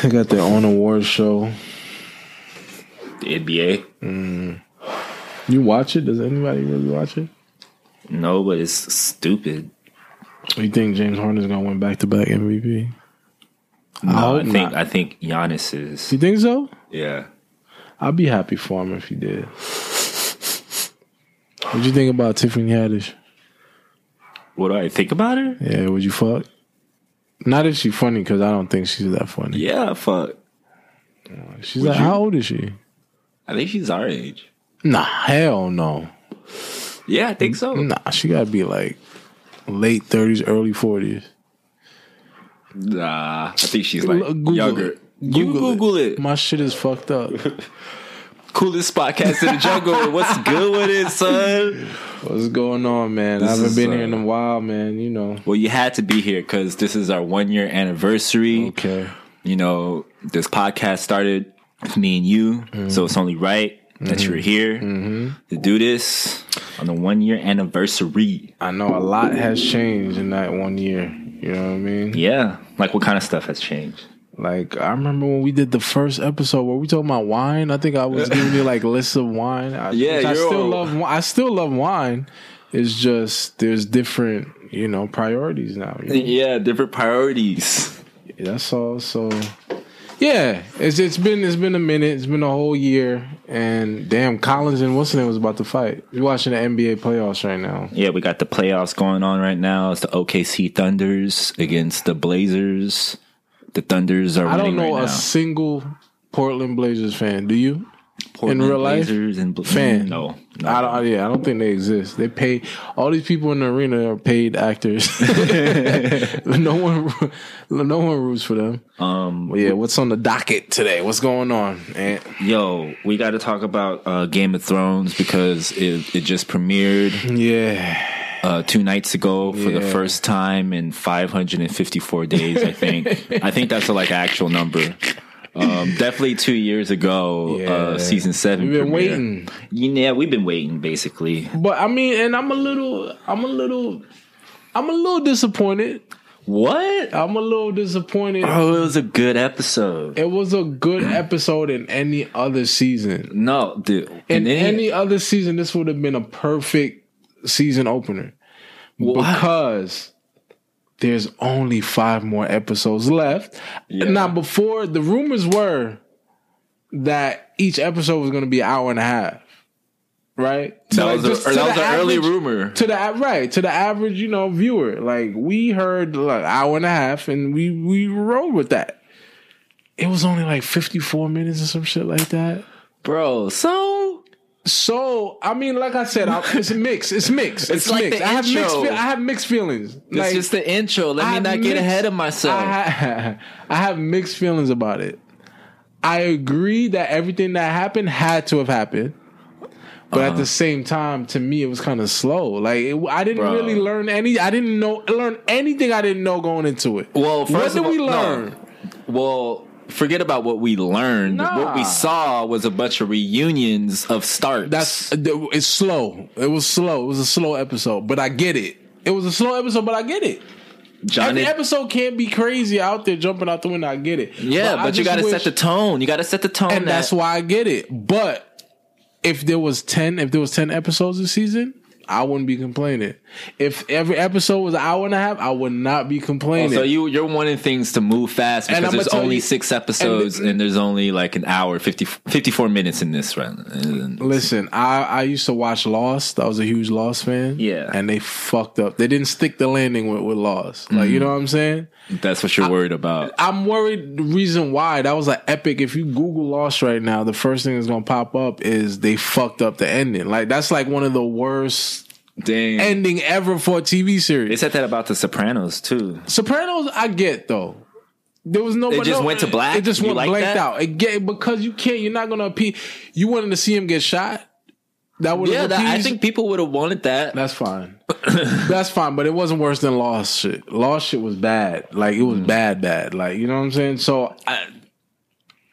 They got their own award show. The NBA. Mm. You watch it? Does anybody really watch it? No, but it's stupid. You think James Harden's gonna win back to back MVP? No, I, hope think not. I think Giannis is. You think so? Yeah. I'd be happy for him if he did. What'd you think about Tiffany Haddish? What do I think about her? Yeah, would you fuck? Not if she funny, because I don't think she's that funny. Yeah, fuck. She's Would like, you? how old is she? I think she's our age. Nah, hell no. Yeah, I think so. Nah, she gotta be like late thirties, early forties. Nah, I think she's like Google younger. it. You Google it. My shit is fucked up. Coolest podcast in the jungle. What's good with it, son? What's going on, man? I haven't is, been uh, here in uh, a while, man. You know. Well, you had to be here because this is our one year anniversary. Okay. You know, this podcast started with me and you, so mm-hmm. it's only right that mm-hmm. you're here mm-hmm. to do this on the one year anniversary. I know a lot has changed in that one year. You know what I mean? Yeah, like what kind of stuff has changed? Like I remember when we did the first episode where we talking about wine. I think I was giving you like lists of wine. I, Yeah, I you're- still love. I still love wine. It's just there's different, you know, priorities now. you know? Yeah, different priorities. Yeah, That's all. So yeah, it's it's been it's been a minute. It's been a whole year, and damn, Collins and what's the name was about to fight. We're watching the NBA playoffs right now. Yeah, we got the playoffs going on right now. It's the OKC Thunders against the Blazers. The Thunders are I don't know right a now. single Portland Blazers fan. Do you? Portland real life? Blazers and Bla- Fan? No, no. I don't. Yeah, I don't think they exist. They pay all these people in the arena are paid actors. no one, no one roots for them. Um, Well, yeah, what's on the docket today? What's going on? And yo, we got to talk about uh, Game of Thrones because it, it just premiered yeah, uh, two nights ago for the first time in 554 days. I think. I think that's a like actual number. Um, definitely two years ago, Yeah. uh, season seven. we've been premiere. waiting. Yeah, we've been waiting basically. But I mean, and I'm a little, I'm a little, I'm a little disappointed. What? I'm a little disappointed. Oh, it was a good episode. It was a good episode in any other season. No, dude. In And then any other season, this would have been a perfect season opener because there's only five more episodes left. Now, before the rumors were that each episode was going to be an hour and a half, right? that So, like, was, just a, that was an early rumor. to the right to the average you know viewer like we heard like hour and a half and we we rode with that it was only like 54 minutes or some shit like that Bro, so so i mean like i said I, it's mixed it's mixed it's, like mixed the i have mixed i have mixed feelings it's like just the intro. Let I me not get ahead of myself. I, ha- I have mixed feelings about it i agree that everything that happened had to have happened but Uh-huh. at the same time, to me, it was kind of slow. Like it, I didn't Bro. really learn any. I didn't know learn anything I didn't know going into it. well, what first did all, we no. learn? Well, forget about what we learned. Nah. What we saw was a bunch of reunions of starts. That's it's slow. It was slow. It was a slow episode, but I get it. It was a slow episode, but I get it. Johnny. Every episode can't be crazy out there jumping out the window. I get it. yeah, I but, you got to wish- set the tone. You got to set the tone. and that- that's why I get it. But if there was ten, if there was ten episodes this season, I wouldn't be complaining. If every episode was an hour and a half, I would not be oh, complaining. Oh, so you you're wanting things to move fast because there's only you- six episodes and, there's only like an hour 50, 54 minutes in this run. Listen, I, I used to watch Lost. I was a huge Lost fan. Yeah. And they fucked up. They didn't stick the landing with, with Lost. Like, you mm. know what I'm saying? That's what you're worried about. I'm worried the reason why that was like epic. If you Google Lost right now, the first thing that's gonna pop up is they fucked up the ending. Like that's like one of the worst Dang. ending ever for a TV series. they said that about the Sopranos too. Sopranos, I get though. There was no. It just no, went to black? It just You went like blanked that? out. It get, because you can't. You're not gonna appeal. You wanted to see him get shot. That would Yeah, that, I think people would have wanted that. That's fine. That's fine, but it wasn't worse than Lost shit. Lost shit was bad. Like it was Mm. bad, bad. Like you know what I'm saying. So I,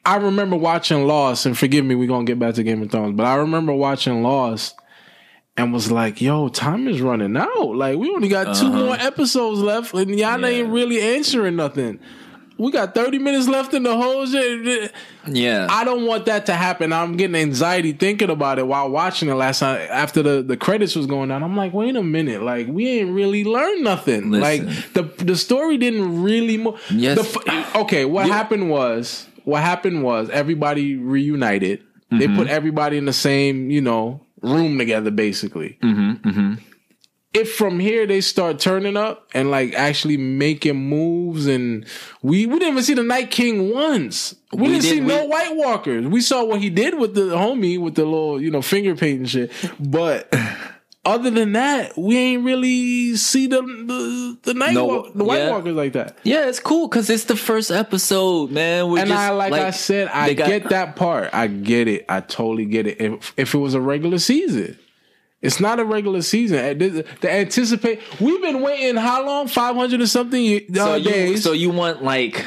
I remember watching Lost, and forgive me, we're gonna get back to Game of Thrones, but I remember watching Lost and was like, "Yo, time is running out. Like we only got two more episodes left, and y'all Uh-huh. Yeah. ain't really answering nothing." We got 30 minutes left in the whole shit. Yeah. I don't want that to happen. I'm getting anxiety thinking about it while watching it last night after the, the credits was going down. I'm like, wait a minute, like we ain't really learned nothing. Listen. Like the the story didn't really. Mo- Yes. The f- okay, what happened was what happened was everybody reunited. Mm-hmm. They put everybody in the same you know room together, basically. Mm-hmm, If from here they start turning up and like actually making moves, and we we didn't even see the Night King once. We, We didn't see we- no White Walkers. We saw what he did with the homie with the little you know finger paint and shit, but. Other than that, we ain't really see the the, the night No, walk, the White yeah. Walkers like that. yeah, it's cool because it's the first episode, man. We're And just, I like, I said, I got- get that part. I get it. I totally get it. If if it was a regular season. It's not a regular season. Uh, The, the anticipate. We've been waiting how long? Five hundred or something ye- So uh, you, days. so you want like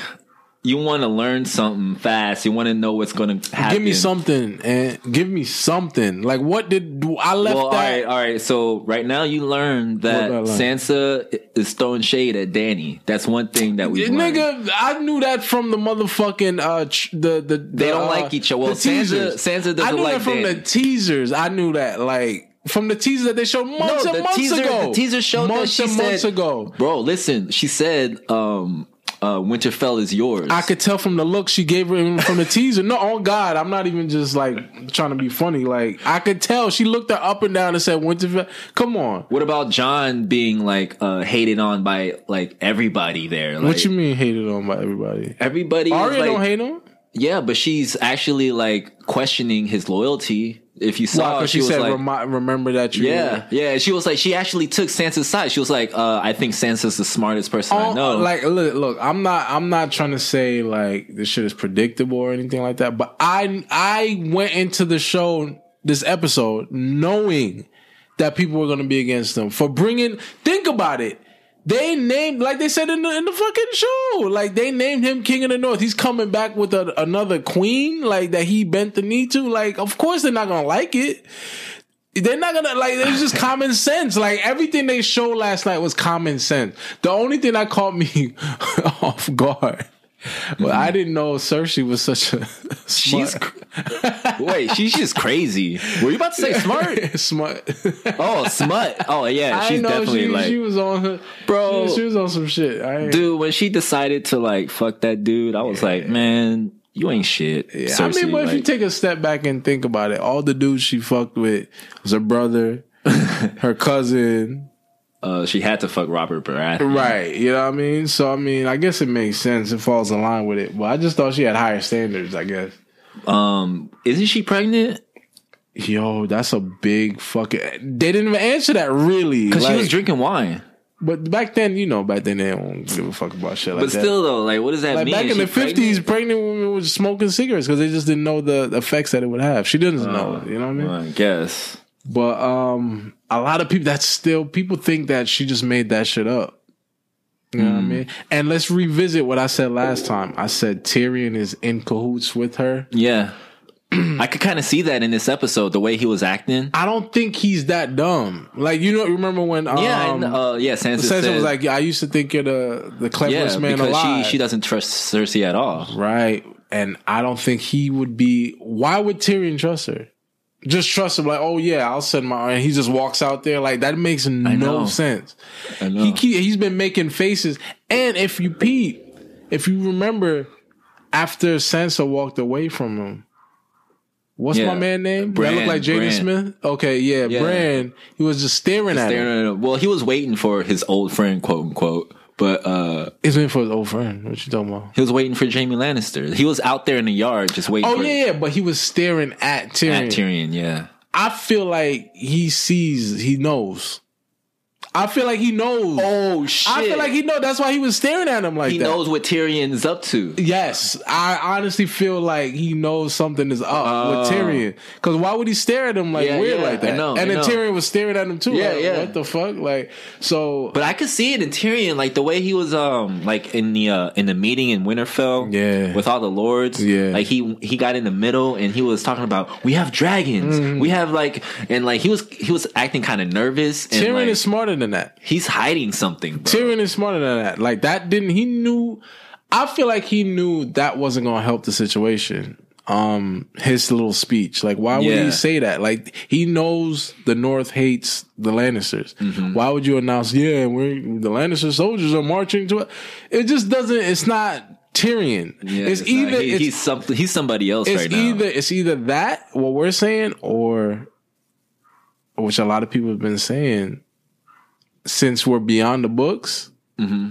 you want to learn something fast. You want to know what's going to happen. give me something and give me something. Like what did I left Well, all right, all right. So right now you learned that learn? Sansa is throwing shade at Danny. That's one thing that we. Nigga, I knew that from the motherfucking uh ch- the the They don't uh, like each other. Well, the Sansa- Sansa doesn't I knew like that from Danny. the teasers. I knew that like from the teasers that they showed months No, and the months teaser, ago. the teaser showed months that she and said, months ago. Bro, listen, she said, um, uh, Winterfell is yours. I could tell from the look she gave her from the teaser. No, oh God, I'm not even just like trying to be funny. Like I could tell she looked her up and down and said, "Winterfell, come on." what about Jon being like uh, hated on by like everybody there? Like, what you mean hated on by everybody? Everybody, Arya like, don't hate him. yeah, but she's actually like questioning his loyalty. If you saw? Because she, she, said, like, "Remi- "Remember that you." Yeah, yeah. She was like, she actually took Sansa's side. She was like, uh, I think Sansa's the smartest person I Oh, know. Like, look, look, I'm not, I'm not trying to say like this shit is predictable or anything like that. But I, I went into the show, this episode, knowing that people were going to be against them for bringing. Think about it. They named, like they said in the in the fucking show, like they named him King of the North. He's coming back with a, another queen, like that he bent the knee to. Like, of course they're not gonna like it. They're not gonna like. It's just common sense. Like everything they showed last night was common sense. The only thing that caught me off guard, well, I mm-hmm. didn't know Cersei was such a she's, wait, she's just crazy. Were you about to say smart? smart. Oh, smut. Oh yeah, she's definitely she, like, she was on her, Bro. She, she was on some shit. I dude. When she decided to like fuck that dude, I was like, man, you ain't shit. Yeah, I mean, but if you take a step back and think about it, all the dudes she fucked with was her brother, her cousin, uh, she had to fuck Robert Baratheon. right? You know what I mean? So I mean, I guess it makes sense. It falls in line with it. But I just thought she had higher standards. I guess. Um, isn't she pregnant? Yo, that's a big fucking. They didn't even answer that really. Because she was drinking wine. But back then, you know, back then they don't give a fuck about shit like But that. still, though, like, what does that like mean? back Is in the she pregnant? fifties, pregnant women were smoking cigarettes because they just didn't know the effects that it would have. She doesn't know. You know what I mean? I guess. But um, a lot of people that's still people think that she just made that shit up. You know what I mean? And let's revisit what I said last time. I said Tyrion is in cahoots with her. Yeah. I could kind of see that in this episode, the way he was acting. I don't think he's that dumb. Like you know, remember when um, Yeah, and, uh, yeah. Sansa, Sansa said, was like, "Yeah, I used to think you're the the yeah, cleverest man because alive." she she doesn't trust Cersei at all. right, and I don't think he would be. Why would Tyrion trust her? Just trust him, like, oh yeah, I'll send my. And he just walks out there, like that makes no sense. He keep, he's been making faces, and if you peep, if you remember, after Sansa walked away from him, what's Yeah. my man name? that Bran, look like Jaden Smith. Okay, yeah, Yeah. Bran. He was just staring at him. Staring at him. Well, he was waiting for his old friend, quote unquote. But uh He's waiting for his old friend. What you talking about? he was waiting for Jaime Lannister. He was out there in the yard just waiting Oh for yeah, yeah, but he was staring at Tyrion. at Tyrion. Yeah. I feel like he sees, he knows. I feel like he knows. Oh shit! I feel like he knows. That's why he was staring at him like he that. knows what Tyrion's up to. Yes, I honestly feel like he knows something is up Oh. with Tyrion. Because why would he stare at him like Yeah, weird yeah, like that? I know, and then. Tyrion was staring at him too. Yeah, like, yeah. What the fuck? Like so. But I could see it in Tyrion, like the way he was, um, like in the uh, in the meeting in Winterfell, Yeah. with all the lords, Yeah. Like he he got in the middle and he was talking about we have dragons, Mm-hmm. we have like, and like he was he was acting kind of nervous. And Tyrion like, is smarter than that. he's hiding something. Bro. Tyrion is smarter than that. Like that didn't he knew I feel like he knew that wasn't going to help the situation. Um, his little speech, like, why would Yeah. he say that? Like, he knows the North hates the Lannisters. Mm-hmm. Why would you announce, yeah, we're the Lannister soldiers are marching to it? It just doesn't. It's not Tyrion. Yeah, it's, not- either he- it's, he's something. He's somebody else it's right now. either it's either that what we're saying or which a lot of people have been saying since we're beyond the books Mm-hmm.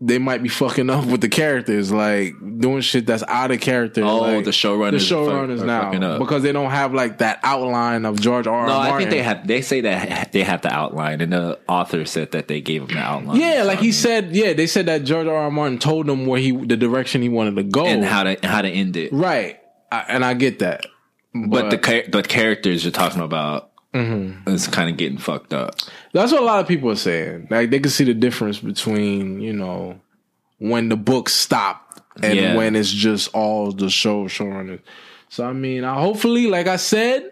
they might be fucking up with the characters like doing shit that's out of character Oh, like, the showrunners the fuck- showrunners fucking now up. because they don't have like that outline of George R. R. No, Martin. I think they have. They say that they have the outline, and the author said that they gave him the outline. yeah, So, like I he mean, said, yeah, they said that George R. R. Martin told them where he, the direction he wanted to go, and how to how to end it. right, I, and I get that, But the char- the characters you're talking about Mm-hmm. is kind of getting fucked up. That's what a lot of people are saying. Like they can see the difference between, you know, when the book stopped and Yeah. when it's just all the show showrunners. So I mean, I hopefully, like I said,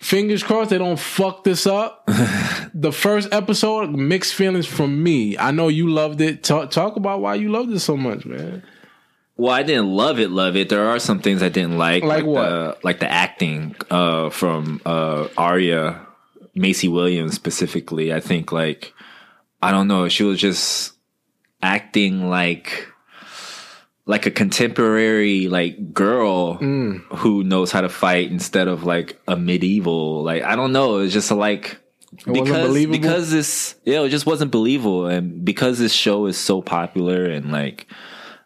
fingers crossed they don't fuck this up. the first episode, mixed feelings from me. I know you loved it. Talk, talk about why you loved it so much, man. Well, I didn't love it, love it. There are some things I didn't like, Like what? The, like the acting uh, from uh, Arya, Maisie Williams specifically. I think like I don't know, she was just acting like like a contemporary like girl Mm. who knows how to fight instead of like a medieval. Like I don't know, it's just like wasn't because because this yeah, it just wasn't believable, and because this show is so popular and like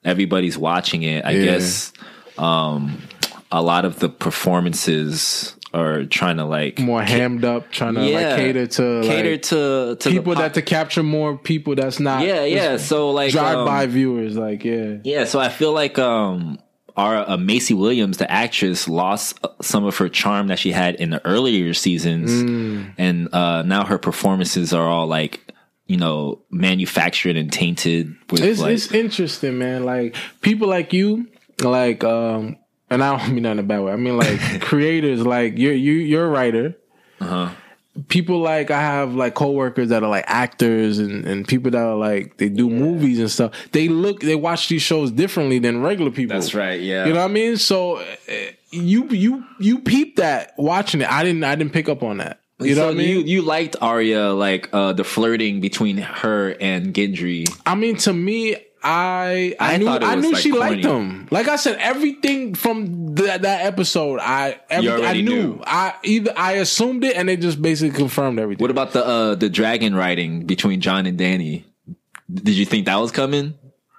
everybody's watching it, I Yeah. guess um a lot of the performances are trying to like More hammed up, trying to like cater to cater like, to to people the that to capture more people that's not yeah yeah so like drive um, by viewers. Like yeah, Yeah, so I feel like um our uh, Maisie Williams, the actress, lost uh, some of her charm that she had in the earlier seasons, Mm. and uh now her performances are all like you know manufactured and tainted with It's like it's interesting, man. Like people like you, like um, and I don't mean that in a bad way. I mean like creators, like you're you you're a writer. Uh-huh. People like I have like coworkers that are like actors and and people that are like they do movies and stuff. They look they watch these shows differently than regular people. That's right, yeah. You know what I mean? So uh, you you you peep that watching it. I didn't I didn't pick up on that. You know so what I mean? you you liked Arya like uh the flirting between her and Gendry. I mean, to me, I I, I knew I knew like, she liked corny. him. Like I said, everything from that that episode, I every, I knew. knew. I either I assumed it, and they just basically confirmed everything. What about the uh the dragon riding between Jon and Danny? Did you think that was coming?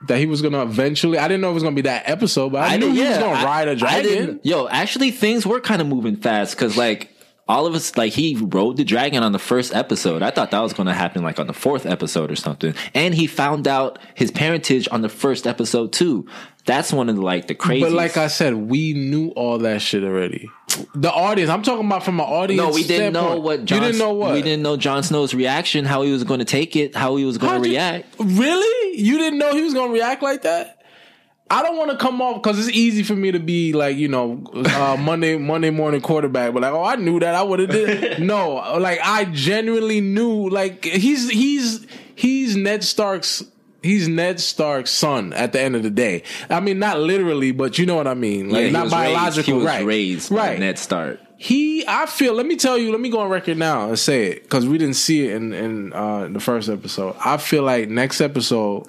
that he was gonna eventually. I didn't know it was gonna be that episode, but I, knew did- he was gonna I- ride a dragon. Yo, actually, things were kind of moving fast because, like, all of us, like, he rode the dragon on the first episode. I thought that was going to happen, like, on the fourth episode or something. And he found out his parentage on the first episode too. That's one of the, like the crazy. But like I said, we knew all that shit already. The audience, I'm talking about from an audience. no, we didn't know what. Jon, you didn't know what we didn't know Jon Snow's reaction, how he was going to take it, how he was going to react. Really? You didn't know he was gonna react like that? I don't want to come off because it's easy for me to be like you know uh, Monday Monday morning quarterback, but like oh I knew that I would have did no like I genuinely knew like he's he's he's Ned Stark's he's Ned Stark's son at the end of the day. I mean not literally, but you know what I mean like Yeah, not raised- biological. he was right? raised right? Ned Stark. he i feel let me tell you let me go on record now and say it because we didn't see it in in uh the first episode i feel like next episode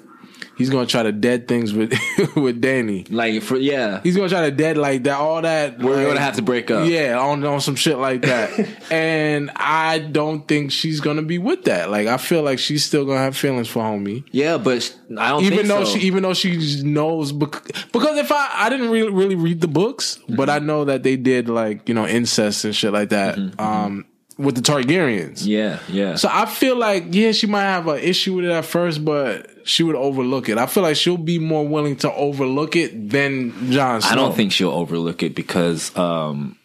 he's gonna try to dead things with with danny. Like, for yeah, he's gonna try to dead like that all that we're like, to have to break up. yeah on, on some shit like that. And i don't think she's gonna be with that. Like i feel like she's still gonna have feelings for homie. Yeah, but I don't even think though so. she even though she knows because if I I didn't really really read the books, but I know that they did like you know incest and shit like that. Um with the Targaryens. yeah, yeah. So I feel like yeah, she might have an issue with it at first, but she would overlook it. I feel like she'll be more willing to overlook it than Jon Snow. I don't think she'll overlook it because um,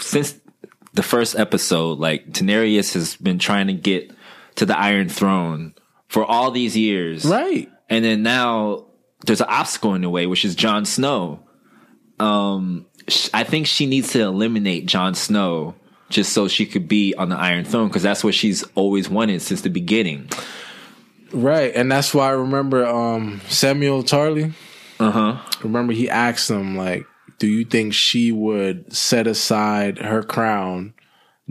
since the first episode, like Daenerys has been trying to get to the Iron Throne for all these years, right. And then now there's an obstacle in the way, which is Jon Snow. Um, I think she needs to eliminate Jon Snow just so she could be on the Iron Throne because that's what she's always wanted since the beginning. Right, and that's why I remember um, Samwell Tarly. Uh huh. Remember, he asked him like, "Do you think she would set aside her crown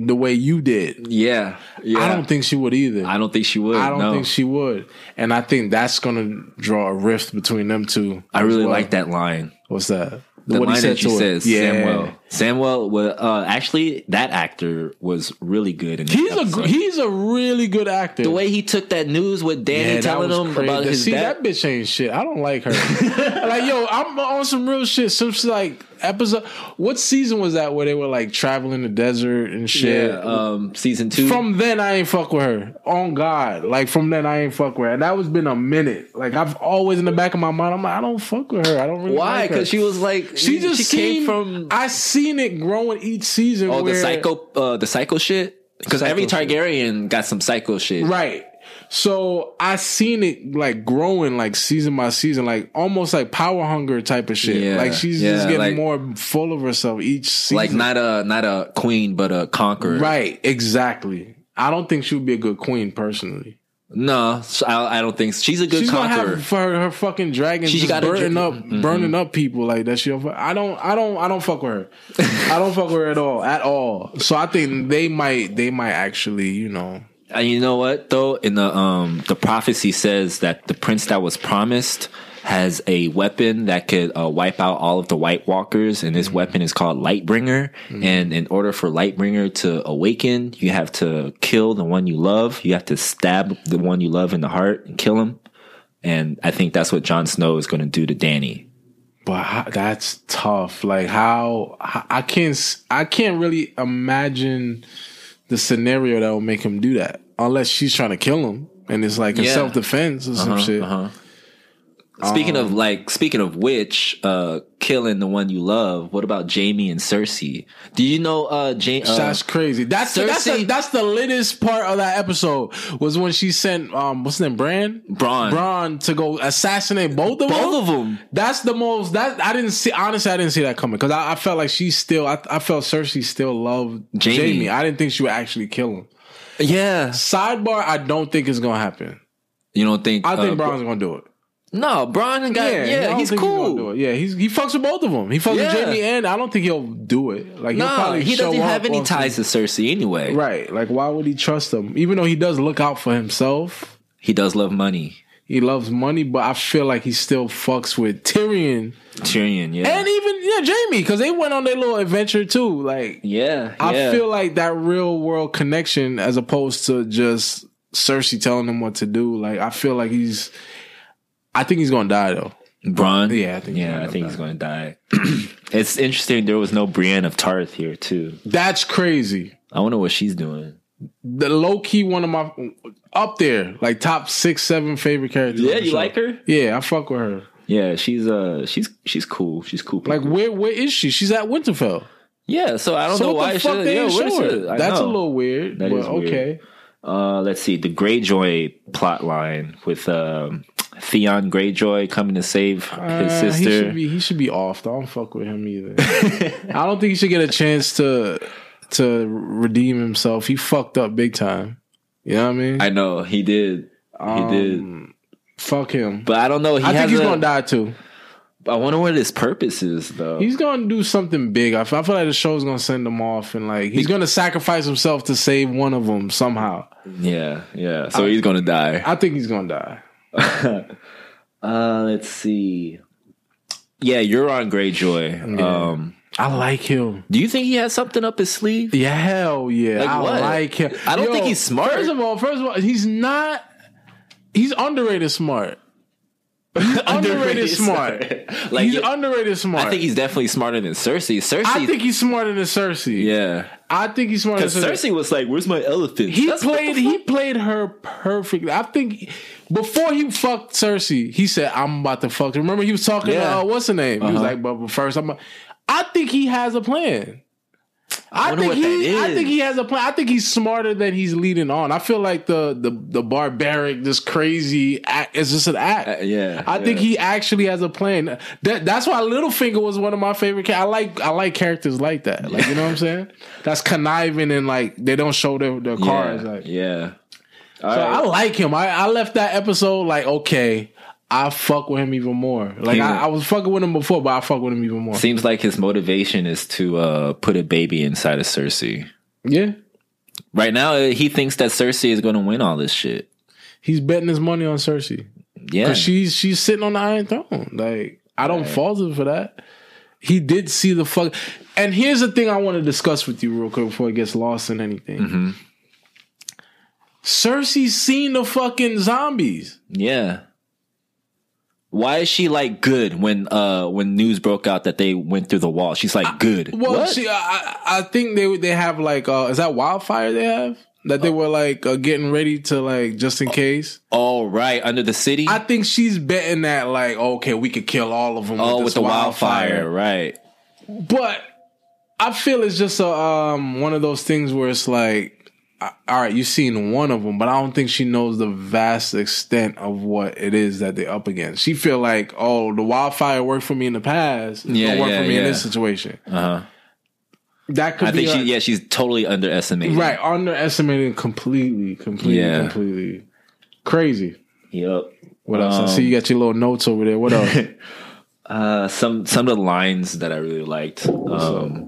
the way you did?" Yeah. Yeah. I don't think she would either. I don't think she would. I don't no. think she would, and I think that's going to draw a rift between them two. I really well. like that line. What's that? The What he line said that she says, Yeah. Samuel. Samuel, wa- uh, actually, that actor was really good in He's a episode. gr- he's a really good actor. the way he took that news with Danny Yeah, telling him crazy. about his See, dad. that bitch ain't shit. I don't like her. like, yo, I'm on some real shit. Some shit like episode. What season was that where they were like traveling the desert and shit? yeah, um, season two. From then, I ain't fuck with her. On God, like from then, I ain't fuck with her. And that was been a minute. Like I've always in the back of my mind, I'm like, I don't fuck with her. I don't really. Why? like. Because she was like She just she seen, came from I seen it growing each season. oh the where- psycho uh, the psycho shit. Because every Psycho shit. Targaryen got some psycho shit. Right. So I seen it like growing like season by season, like almost like power hunger type of shit. Yeah, like she's yeah, just getting like- more full of herself each season. Like not a not a queen, but a conqueror. right, exactly. I don't think she would be a good queen personally. No, I, I don't think she's a good She's conqueror. for her, her fucking dragon She just burning dra- up, mm-hmm. burning up people like that. She, I don't, I don't, I don't fuck with her. I don't fuck with her at all, at all. So I think they might, they might actually, you know, And you know what though? In the um the prophecy says that the prince that was promised has a weapon that could uh, wipe out all of the White Walkers, and this Mm-hmm. weapon is called Lightbringer. And in order for Lightbringer to awaken, you have to kill the one you love. You have to stab the one you love in the heart and kill him. And I think that's what Jon Snow is going to do to Danny. But how, that's tough. Like how, I can't I can't really imagine the scenario that will make him do that unless she's trying to kill him and it's like a Yeah. self defense or some shit. Uh-huh. Speaking Um, of like, speaking of which, uh, killing the one you love. What about Jaime and Cersei? Do you know, uh, Jaime? Uh, That's crazy. That's the, that's the, Cersei- that's the littest part of that episode was when she sent um what's his name Bran Bronn. Braun to go assassinate both of them. both of them. That's the most that I didn't see. Honestly, I didn't see that coming because I, I felt like she still. I, I felt Cersei still loved Jaime. Jaime. I didn't think she would actually kill him. Yeah. Sidebar: I don't think it's gonna happen. You don't think? I think uh, Bronn's gonna do it. No, Bronn got. Yeah, don't he's think gonna do cool. it. yeah, he's he fucks with both of them. He fucks Yeah. with Jaime, and I don't think he'll do it. Like he'll No, probably he doesn't have any ties to Cersei anyway. Right. Like, why would he trust them? Even though he does look out for himself, He does love money. he loves money, but I feel like he still fucks with Tyrion Tyrion, yeah, and even yeah Jaime because they went on their little adventure too. Like, yeah, I yeah. feel like that real world connection as opposed to just Cersei telling him what to do. Like, I feel like he's. I think he's gonna die though. Bronn. Yeah, I think he's yeah, gonna I think die. he's to die. it's interesting. There was no Brienne of Tarth here too. That's crazy. I wonder what she's doing. The low key one of my up there, like top six, seven favorite characters. Yeah, you show. like her? Yeah, I fuck with her. Yeah, she's uh, she's she's cool. She's cool. Like where where is she? She's at Winterfell. yeah. So I don't So know why the she. fuck they Yeah, ain't where is show her? I That's a little weird. That but is weird. okay. Uh, let's see the Greyjoy plot line with um, Theon Greyjoy coming to save his Uh, he sister. should be he should be off. I don't fuck with him either. I don't think he should get a chance to to redeem himself. He fucked up big time. You know what I mean? I know he did. He did. Um, Fuck him. But I don't know. He I think he's a- gonna die too. I wonder what his purpose is, though. He's gonna do something big. I feel, I feel like the show's gonna send him off, and like he's gonna sacrifice himself to save one of them somehow. yeah, yeah. So he's gonna die. I think he's gonna die. Uh, let's see. Yeah, Euron Greyjoy. Um, I like him. do you think he has something up his sleeve? Yeah, hell yeah. Like I what? like him. I don't think he's smart. First of all, first of all, he's not. He's underrated smart. He's underrated smart. like he's underrated smart. I think he's definitely smarter than Cersei. Cersei, I think he's smarter than Cersei. yeah. I think he's smarter than Because Cersei. Cersei was like, "Where's my elephant?" He played. He played her perfectly. I think before he fucked Cersei, he said, "I'm about to fuck." Remember, he was talking. Yeah. uh, what's her name? He was Uh-huh. like, "But first, I'm." A, I think he has a plan. I, wonder think he. I think he has a plan. I think he's smarter than he's leading on. I feel like the the the barbaric, this crazy act is just an act. Uh, yeah, I think he actually has a plan. That that's why Littlefinger was one of my favorite. I like I like characters like that. Like you know what I'm saying? That's conniving and like they don't show their, their cards. Yeah, Like yeah. so I like him. I, I left that episode like okay. I fuck with him even more. Like I, I, was fucking with him before, but I fuck with him even more. Seems like his motivation is to uh, put a baby inside of Cersei. Yeah, Right now, uh, he thinks that Cersei is going to win all this shit. he's betting his money on Cersei Yeah, she's she's sitting on the Iron Throne. Like I don't fault him for that. He did see the fuck. And here's the thing I want to discuss with you real quick before it gets lost in anything. Mm-hmm. Cersei's seen the fucking zombies. yeah. Why is she like good when uh when news broke out that they went through the wall? She's like good. Well, What? see, I, I I think they would they have like uh is that wildfire they have that they were like uh, getting ready to like just in case. oh right, under the city. I think she's betting that like okay we could kill all of them. oh, with, with the wildfire, right? But I feel it's just a um one of those things where it's like, all right, you've seen one of them, but I don't think she knows the vast extent of what it is that they're up against. She feel like, oh, the wildfire worked for me in the past. It's Yeah, work yeah, for me in this situation. Uh huh. That could I be think she yeah she's totally underestimated. right underestimating completely, completely, Yeah. completely crazy. Yep. What else? I Um, see you got your little notes over there. What else? Uh, some some of the lines that I really liked. Um,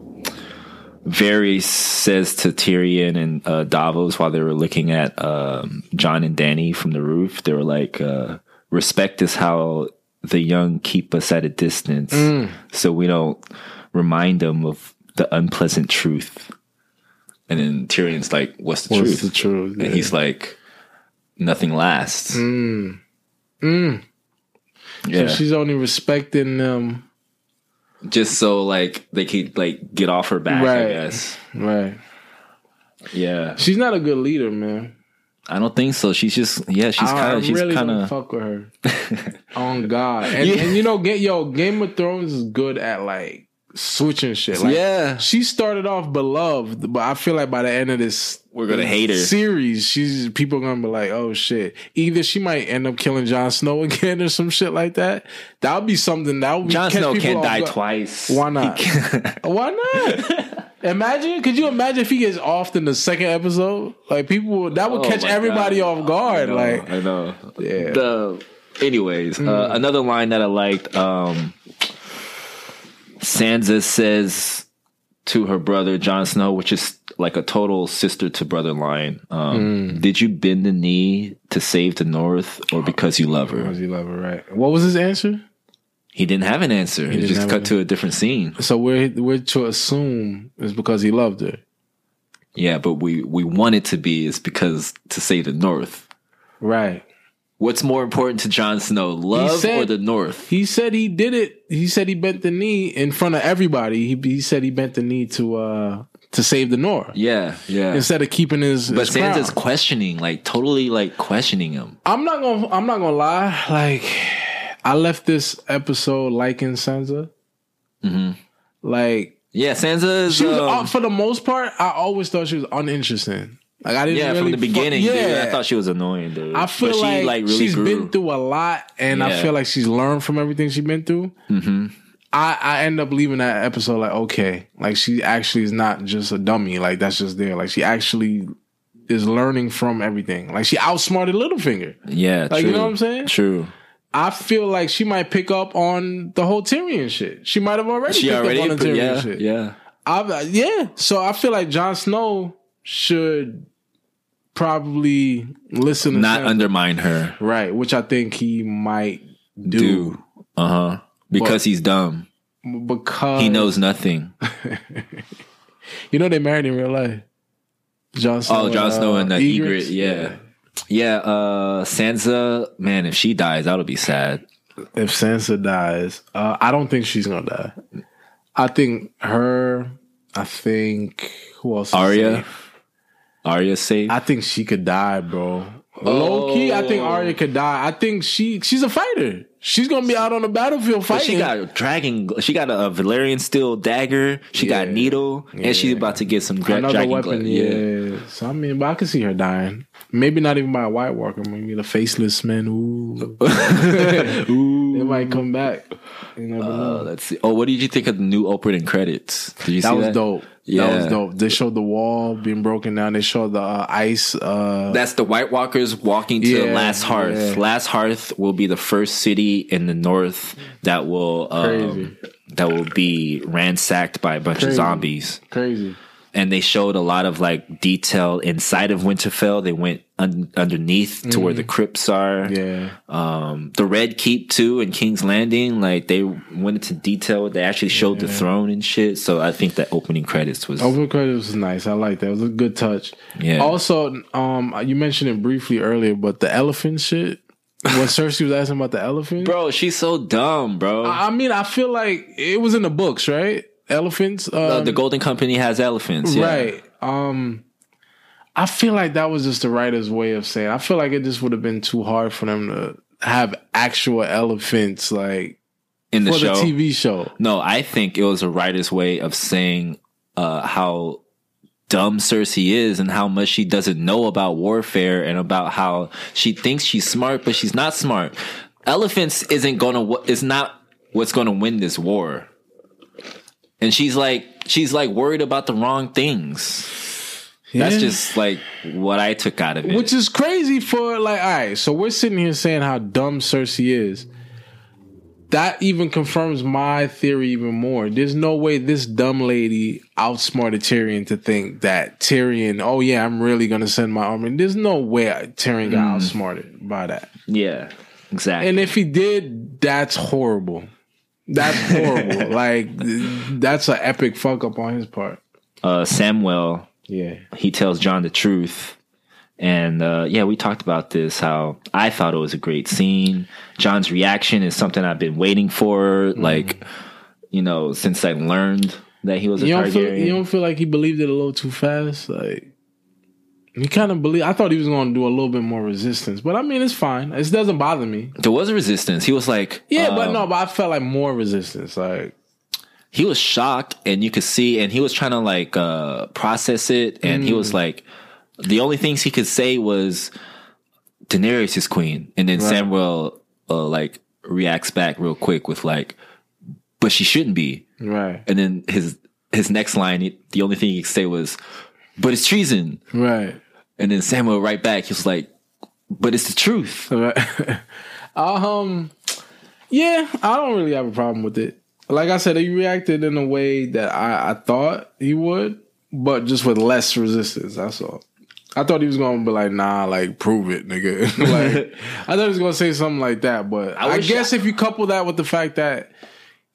Varys says to Tyrion and uh, Davos while they were looking at um, Jon and Danny from the roof, they were like, uh, "Respect is how the young keep us at a distance, so we don't remind them of the unpleasant truth." And then Tyrion's like, "What's the What's truth?" the truth? And he's like, "Nothing lasts." Mm. Mm. Yeah. So she's only respecting them. Just so like they could like get off her back. I guess. Right. Yeah, She's not a good leader, man. I don't think so. She's just yeah. She's kind of she's really kind of fuck with her. On God, and, Yeah. and you know, get yo, Game of Thrones is good at like switching shit. Like, yeah. she started off beloved, but I feel like by the end of this, We're gonna hate her. series. She's people gonna be like, oh shit. Either she might end up killing Jon Snow again or some shit like that. That would be something that would be Jon Snow can't die guard. twice. Why not? Why not? Imagine, could you imagine if he gets off in the second episode? Like people, that would Oh catch everybody God. off guard. I know, like, I know. Yeah. Mm. The anyways, uh, another line that I liked. Um, Sansa says to her brother Jon Snow, which is like a total sister to brother line. Um, Mm. Did you bend the knee to save the North, or because you love her? Does he love her right? What was his answer? He didn't have an answer. He didn't just cut to a different scene. So we're we're to assume is because he loved her. Yeah, but we we want it to be is because to save the North. Right. What's more important to Jon Snow, love said- or the North? He said he did it. He said he bent the knee in front of everybody. He he said he bent the knee to uh to save the North Yeah, yeah. instead of keeping his. But his crown. Questioning, like totally like questioning him. I'm not gonna. I'm not gonna lie. Like, I left this episode liking Sansa. Like Yeah, Sansa is she was, um, uh, for the most part, I always thought she was uninteresting. Like I didn't. yeah, really from the beginning. yeah, dude, I thought she was annoying, dude. I feel But she, like, really she's grew. been through a lot, and I feel like she's learned from everything she's been through. Mm-hmm. I, I end up leaving that episode like okay, like she actually is not just a dummy. Like that's just there. Like she actually is learning from everything. Like she outsmarted Littlefinger. Yeah, Like, true. you know what I'm saying? True. I feel like she might pick up on the whole Tyrion shit. She might have already She picked already, up on the Tyrion yeah, shit. yeah. I, yeah. So I feel like Jon Snow should probably listen to Not undermine her. right, which I think he might do, Do. Uh huh. Because he's dumb. because He knows nothing. You know they married in real life. Jon Snow. Oh, Jon and, Snow uh, and uh, Ygritte. Yeah. Yeah, uh Sansa, man, if she dies, that'll be sad. If Sansa dies, uh, I don't think she's gonna die. I think her. I think who else? is Arya? safe? I think she could die, bro. Low key, I think Oh. Arya could die. I think she she's a fighter. She's gonna be out on the battlefield But fighting. she got a dragon. She got a, Valyrian steel dagger. She got a Yeah. needle, and she's about to get some gra- another dragon weapon. gla- yeah. So I mean, but I can see her dying. Maybe not even by a White Walker. Maybe the faceless man. Ooh. Ooh. It might come back. You never know. Uh, let's see. Oh, what did you think of the new opening credits? Did you That see was that? dope. Yeah. That was dope. They showed the wall being broken down. They showed the uh, ice. Uh, That's the White Walkers walking to the Yeah, Last Hearth. yeah. Last Hearth will be the first city in the north that will um, that will be ransacked by a bunch of zombies. crazy. And they showed a lot of like detail inside of Winterfell. They went un- underneath to where the crypts are. Yeah. Um, the Red Keep too and King's Landing, like they went into detail. They actually showed the throne and shit. So I think that opening credits was Open credits was nice. I like that. It was a good touch. Yeah. Also, um, you mentioned it briefly earlier, but the elephant shit. When Cersei was asking about the elephant, bro. She's so dumb, bro. I mean, I feel like it was in the books, right? Elephants. Uh, Um, the Golden Company has elephants, yeah. Right. Um I feel like that was just the writer's way of saying. I feel like it just would have been too hard for them to have actual elephants like in the for show. the TV show. No, I think it was a writer's way of saying uh, how dumb Cersei is and how much she doesn't know about warfare and about how she thinks she's smart, but she's not smart. Elephants isn't gonna is not what's gonna win this war. And she's like she's like worried about the wrong things. That's just like what I took out of it. Which is crazy for like, all right, so we're sitting here saying how dumb Cersei is. That even confirms my theory even more. There's no way this dumb lady outsmarted Tyrion to think that Tyrion, oh yeah, I'm really gonna send my army. There's no way Tyrion got mm. outsmarted by that. yeah, exactly. And if he did, that's horrible. That's horrible. like that's an epic fuck up on his part. uh, Samuel Yeah. he tells Jon the truth. And uh, yeah, we talked about this. How I thought it was a great scene. Jon's reaction is something I've been waiting for, like you know, since I learned that he was a You don't feel you don't feel like he believed it a little too fast? Like he kind of believe. I thought he was going to do a little bit more resistance, but I mean, it's fine. It doesn't bother me. there was a resistance. He was like, Yeah, but um, no, but I felt like more resistance. Like he was shocked, and you could see, and he was trying to like uh, process it, and he was Mm. like, the only things he could say was Daenerys is queen, and then Right. Samuel uh, like reacts back real quick with like, but she shouldn't be. right, And then his his next line, he- the only thing he could say was, "But it's treason." right, And then Samuel right back, he was like, "But it's the truth." right. um, yeah, I don't really have a problem with it. Like I said, he reacted in a way that I, I thought he would, but just with less resistance. That's all. I thought he was gonna be like, nah, like prove it, nigga. like I thought he was gonna say something like that, but I, wish guess if you couple that with the fact that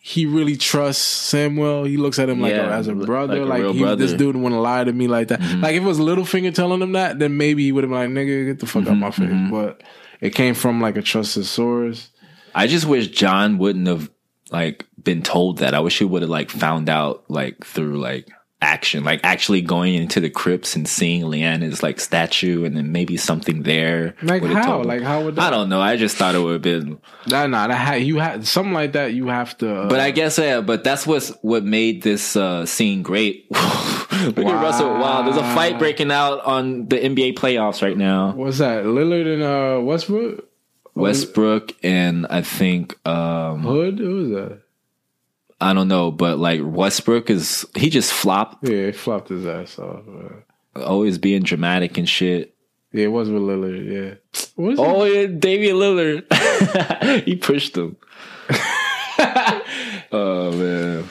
he really trusts Samuel, he looks at him like Yeah, a, as a like brother. a Like, he, brother. Mm-hmm. this dude wouldn't lie to me like that. Like if it was Littlefinger telling him that, then maybe he would have been like, nigga, get the fuck out my face. Mm-hmm. But it came from like a trusted source. I just wish Jon wouldn't have like been told that. I wish he would have like found out like through like action, like actually going into the crypts and seeing Lyanna's like statue, and then maybe something there. Like how? Like how would that? I don't know. I just thought it would have been. Nah, nah, that ha- you have something like that. You have to. Uh, But I guess yeah. But that's what's what made this uh, scene great. Look at Russell. Wow, there's a fight breaking out on the NBA playoffs right now. what's that? Lillard and uh, Westbrook. Westbrook and I think um, Hood. Who was that? I don't know, but like Westbrook is he just flopped, Yeah, he flopped his ass off. uh, always being dramatic and shit. Yeah, it was with Lillard. Yeah. What is Oh yeah, Damian Lillard, he pushed him. oh man,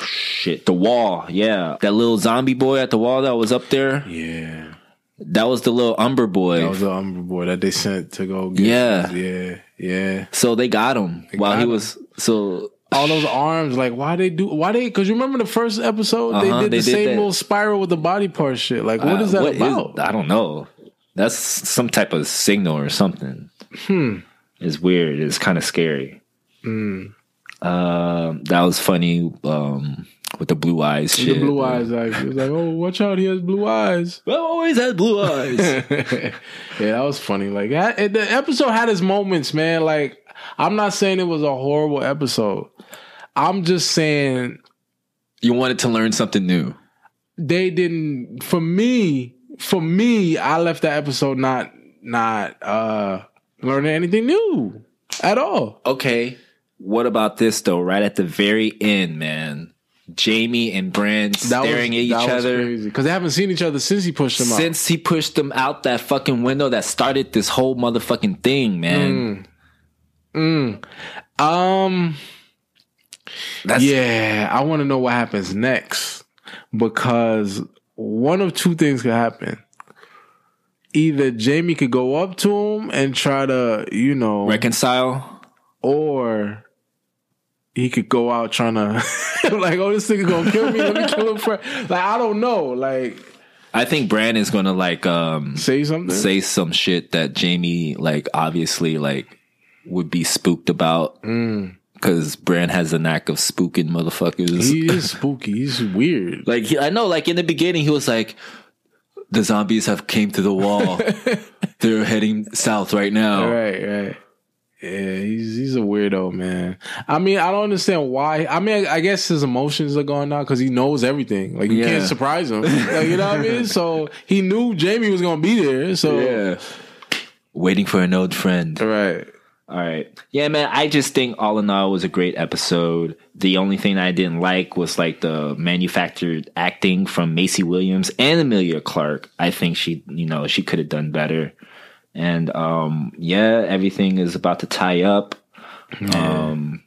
shit. The wall, yeah, that little zombie boy at the wall that was up there. Yeah. That was the little Umber boy. That was the Umber boy that they sent to go get. Yeah. Yeah. Yeah. so they got him while got he him. was so. All those arms, like why they do? Why they? Because you remember the first episode, Uh-huh, they did they the did same that. little spiral with the body part shit. Like, what uh, is that what is- about? I don't know. That's some type of signal or something. Hmm. It's weird. It's kind of scary. Hmm. Um, that was funny. Um, with the blue eyes, the blue eyes, like it was like, oh, watch out, he has blue eyes. I've always had blue eyes. yeah, that was funny. Like that- the episode had its moments, man. Like I'm not saying it was a horrible episode. I'm just saying you wanted to learn something new. they didn't. For me, for me, I left that episode not not uh learning anything new at all. Okay. what about this though? Right at the very end, man. Jaime and Bran staring at each other because they haven't seen each other since he pushed them out. Since he pushed them out that fucking window that started this whole motherfucking thing, man. Mm. Mm. Um. That's, yeah, I want to know what happens next because one of two things could happen. Either Jaime could go up to him and try to, you know, reconcile, or he could go out trying to like, oh, this nigga gonna kill me. Let me kill him first. Like, I don't know. Like, I think Brandon's gonna like um say something, say some shit that Jaime like obviously like would be spooked about. Mm because Bran has a knack of spooking motherfuckers. He is spooky. He's weird. Like he, I know, like in the beginning, he was like, "The zombies have came to the wall. They're heading south right now." Right, right. Yeah, he's he's a weirdo, man. I mean, I don't understand why. I mean, I, I guess his emotions are gone now because he knows everything. Like you yeah. can't surprise him. like, you know what I mean? So he knew Jaime was gonna be there. So yeah, waiting for an old friend. Right. All right. Yeah, man, I just think all in all was a great episode. The only thing I didn't like was like the manufactured acting from Maisie Williams and Emilia Clarke. I think she, you know, she could have done better. And um yeah, everything is about to tie up. Yeah. Um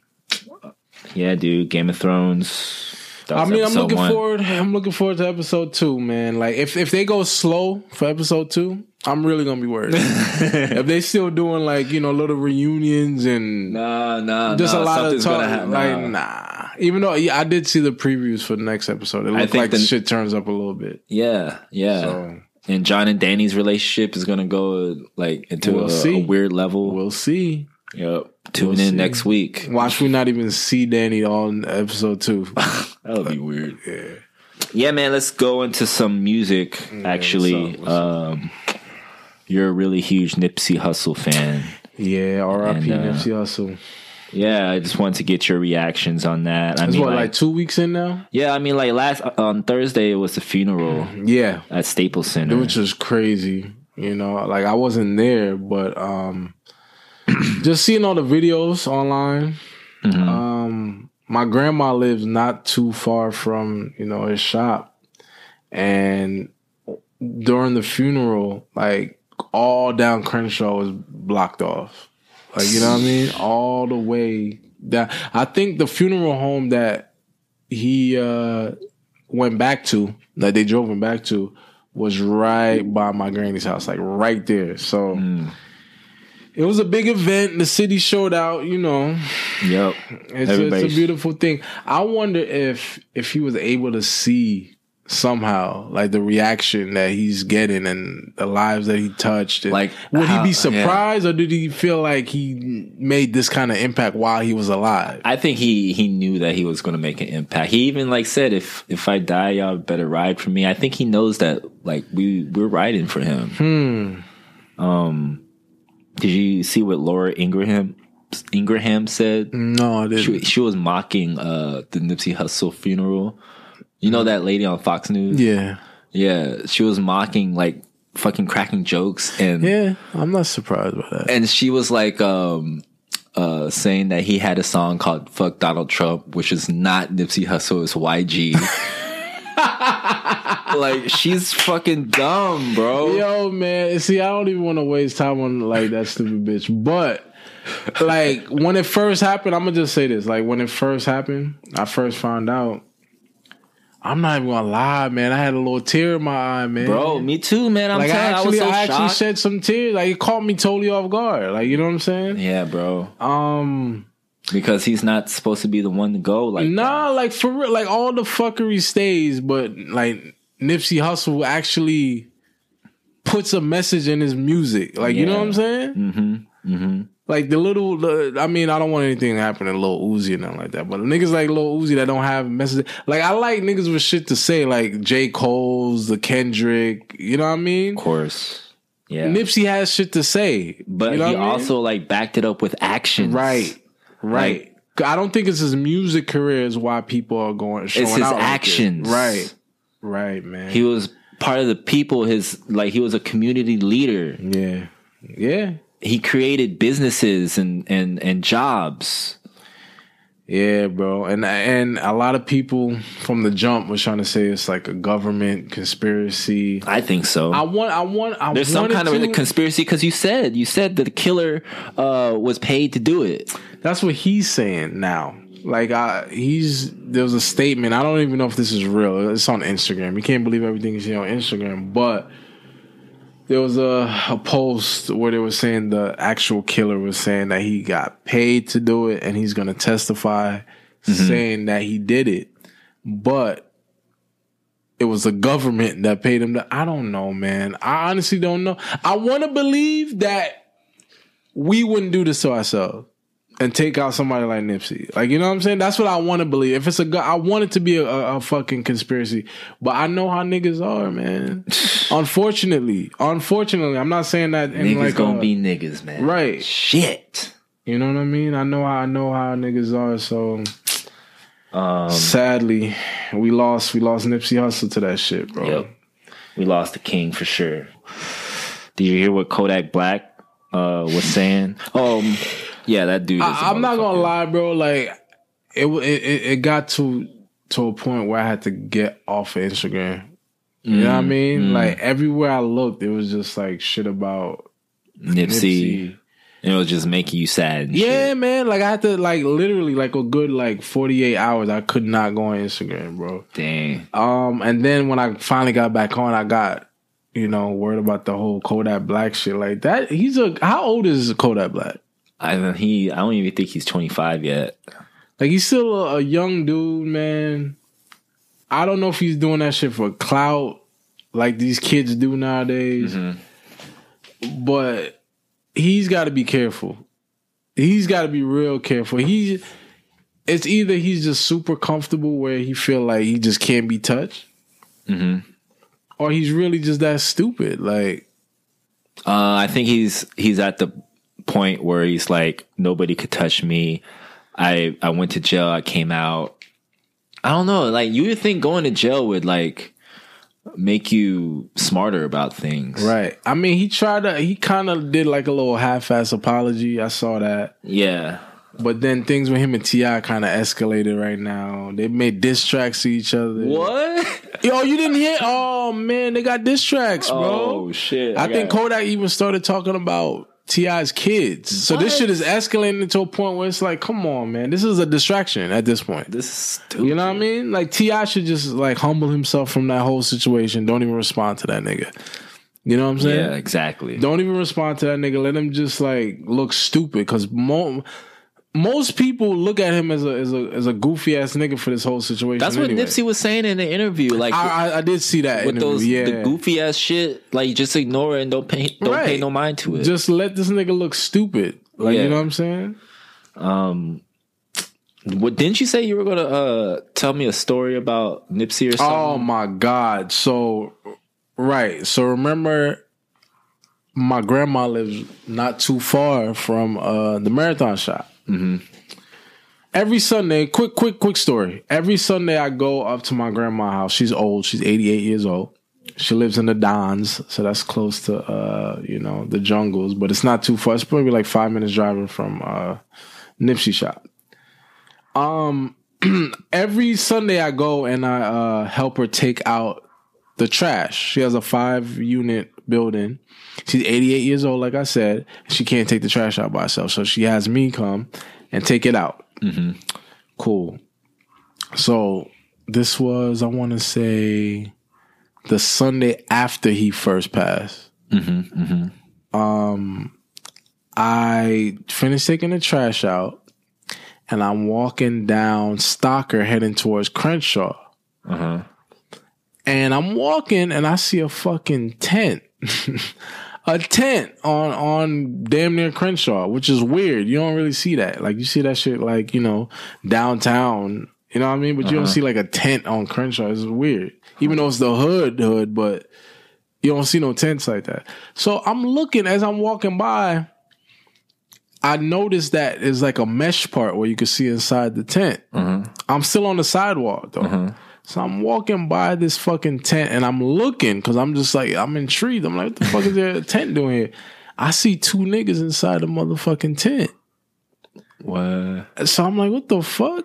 yeah, dude, Game of Thrones. I mean, I'm looking one. forward. I'm looking forward to episode two, man. Like, if if they go slow for episode two, I'm really gonna be worried. if they still doing like you know little reunions and nah, nah, just nah, a lot of talk, happen, like nah. nah. Even though yeah, I did see the previews for the next episode, it looked like the shit turns up a little bit. Yeah, yeah. So, and Jon and Dany's relationship is gonna go like into we'll a, a, weird level. We'll see. Yep. Tune we'll in see. next week. Watch we not even see Dany on episode two. That'll be weird. Yeah. Yeah, man. Let's go into some music. Yeah, actually, what's up, what's um, you're a really huge Nipsey Hussle fan. Yeah, R.I.P. Uh, Nipsey Hussle. Yeah, I just wanted to get your reactions on that. I it's mean, what, like, like, two weeks in now? Yeah, I mean, like last on Thursday it was the funeral. Yeah, at Staples Center, which was crazy. You know, like I wasn't there, but um, just seeing all the videos online. Mm-hmm. Um, my grandma lives not too far from you know his shop, and during the funeral, like all down Crenshaw was blocked off. Like you know what I mean? All the way down. I think the funeral home that he uh went back to, that they drove him back to, was right by my granny's house, like right there. So mm. it was a big event. The city showed out, you know. Yep. It's, it's a beautiful thing. I wonder if if he was able to see somehow like the reaction that he's getting and the lives that he touched like would how, he be surprised yeah. or did he feel like he made this kind of impact while he was alive? I think he he knew that he was going to make an impact. He even like said if if i die y'all better ride for me. I think he knows that like we we're riding for him. Hmm. Um did you see what laura ingraham ingraham said? No I didn't. She, she was mocking uh the nipsey hussle funeral you know that lady on Fox News? Yeah. Yeah. She was mocking like fucking cracking jokes and Yeah, I'm not surprised by that. And she was like um uh saying that he had a song called Fuck Donald Trump, which is not Nipsey Hussle, it's YG. like she's fucking dumb, bro. Yo, man. See, I don't even want to waste time on like that stupid bitch. But like when it first happened, I'm gonna just say this. Like when it first happened, I first found out I'm not even gonna lie, man. I had a little tear in my eye, man. Bro, me too, man. I'm like, telling I, actually, I, so I actually shed some tears. Like it caught me totally off guard. Like you know what I'm saying? Yeah, bro. Um, because he's not supposed to be the one to go. Like nah, that. like for real. Like all the fuckery stays, but like Nipsey Hussle actually puts a message in his music. Like yeah. you know what I'm saying? Mm-hmm. Mm-hmm. Like the little, the, I mean, I don't want anything to happen to Lil Uzi or nothing like that. But niggas like Lil Uzi that don't have messages. Like I like niggas with shit to say, like J. Cole's, the Kendrick. You know what I mean? Of course. Yeah. Nipsey has shit to say, but you know he also mean? like backed it up with action. Right. Right. Like, I don't think it's his music career is why people are going. Showing it's his actions. Like right. Right, man. He was part of the people. His like he was a community leader. Yeah. Yeah he created businesses and and and jobs. Yeah, bro, and and a lot of people from the jump was trying to say it's like a government conspiracy. I think so. I want, I want, I There's some kind of a conspiracy because you said you said that the killer uh, was paid to do it. That's what he's saying now. Like I, he's there was a statement. I don't even know if this is real. It's on Instagram. You can't believe everything you see on Instagram, but there was a, a post where they were saying the actual killer was saying that he got paid to do it and he's going to testify mm-hmm. saying that he did it, but it was the government that paid him. To, I don't know, man. I honestly don't know. I want to believe that we wouldn't do this to ourselves and take out somebody like Nipsey. Like, you know what I'm saying? That's what I want to believe. If it's a, gu- I want it to be a, a, a fucking conspiracy, but I know how niggas are, man. unfortunately, unfortunately, I'm not saying that in Niggas like gonna a- be niggas, man. Right. Shit. You know what I mean? I know how I know how niggas are. So Um, sadly, we lost we lost Nipsey Hussle to that shit, bro. Yep. We lost the king for sure. Did you hear what Kodak Black uh, was saying? Um, yeah, that dude. I, I'm not gonna lie, bro. Like it, it, it got to to a point where I had to get off of Instagram. You know what I mean? Like everywhere I looked, it was just like shit about Nipsey, Nipsey. and it was just making you sad. And Yeah, shit. man. Like I had to like literally like a good like 48 hours. I could not go on Instagram, bro. Dang. Um, and then when I finally got back on, I got you know word about the whole Kodak Black shit. Like that, he's a how old is Kodak Black? I he. I don't even think he's 25 yet. Like he's still a, a young dude, man. I don't know if he's doing that shit for clout, like these kids do nowadays. But he's got to be careful. He's got to be real careful. He, it's either he's just super comfortable where he feel like he just can't be touched, or he's really just that stupid. Like, Uh, I think he's he's at the point where he's like nobody could touch me. I I went to jail. I came out. I don't know. Like you would think going to jail would like make you smarter about things, right? I mean, he tried to. He kind of did like a little half-ass apology. I saw that. Yeah. But then things with him and T.I. kind of escalated right now. They made diss tracks to each other. What? Yo, you didn't hear? Oh man, they got diss tracks, bro. Oh shit! I, think got- Kodak even started talking about T.I.'s kids. So this shit is escalating to a point where it's like, come on, man, this is a distraction at this point. this is stupid. You know what I mean? Like T.I. should just like humble himself from that whole situation. Don't even respond to that nigga. You know what I'm saying? Yeah, exactly. Don't even respond to that nigga. Let him just like look stupid because mo- most people look at him as a as a as a goofy ass nigga for this whole situation. That's what anyway. Nipsey was saying in the interview. Like I, I, I did see that with interview. those yeah. the goofy ass shit, like just ignore it and don't pay don't pay no mind to it. Just let this nigga look stupid. Like Yeah. you know what I'm saying? um, what didn't you say you were gonna uh tell me a story about Nipsey or something? Oh my god! So right. So remember, my grandma lives not too far from uh the marathon shop. Every Sunday, quick, quick, quick story. Every Sunday, I go up to my grandma's house. She's old. She's 88 years old. She lives in the Dons, so that's close to uh, you know, the jungles, but it's not too far. It's probably like five minutes driving from uh Nipsey shop. Um every Sunday I go and I uh help her take out the trash. She has a five unit building. She's 88 years old, like I said. She can't take the trash out by herself. So she has me come and take it out. Mm-hmm. Cool. So this was, I want to say, the Sunday after he first passed. Um, I finished taking the trash out and I'm walking down Stocker heading towards Crenshaw. And I'm walking and I see a fucking tent. a tent on on damn near Crenshaw, which is weird. You don't really see that. Like you see that shit like, you know, downtown. You know what I mean? But you don't uh-huh. see like a tent on Crenshaw. It's weird. Even though it's the hood hood, but you don't see no tents like that. So I'm looking as I'm walking by. I noticed that there's like a mesh part where you can see inside the tent. Mm-hmm. I'm still on the sidewalk though. Mm-hmm. So I'm walking by this fucking tent and I'm looking because I'm just like, I'm intrigued. I'm like, what the fuck is there a tent doing here? I see two niggas inside the motherfucking tent. What? So I'm like, what the fuck?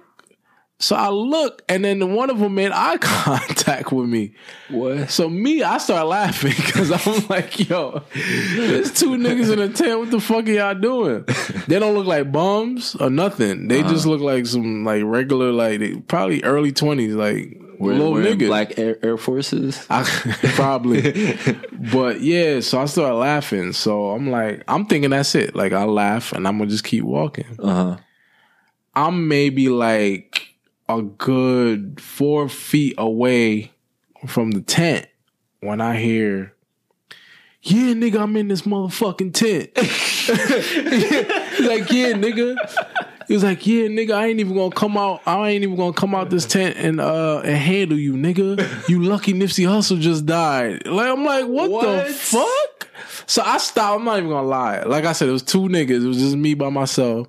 So I look, and then one of them made eye contact with me. What? So me, I start laughing because I'm like, yo, there's two niggas in a tent. What the fuck are y'all doing? They don't look like bums or nothing. They just uh-huh. look like some like regular, like they, probably early twenties, like We're, little we're in niggas. black Air, Air Forces. I, probably. but yeah, so I started laughing. So I'm like, I'm thinking that's it. Like I laugh and I'm gonna just keep walking. Uh huh. I'm maybe like a good four feet away from the tent when I hear, yeah, nigga, I'm in this motherfucking tent. Like, yeah, nigga. He was like, yeah, nigga, I ain't even gonna come out. I ain't even gonna come out this tent and uh and handle you, nigga. You lucky Nipsey Hussle just died. Like I'm like, what, the fuck? So I stopped. I'm not even gonna lie. Like I said, it was two niggas. It was just me by myself.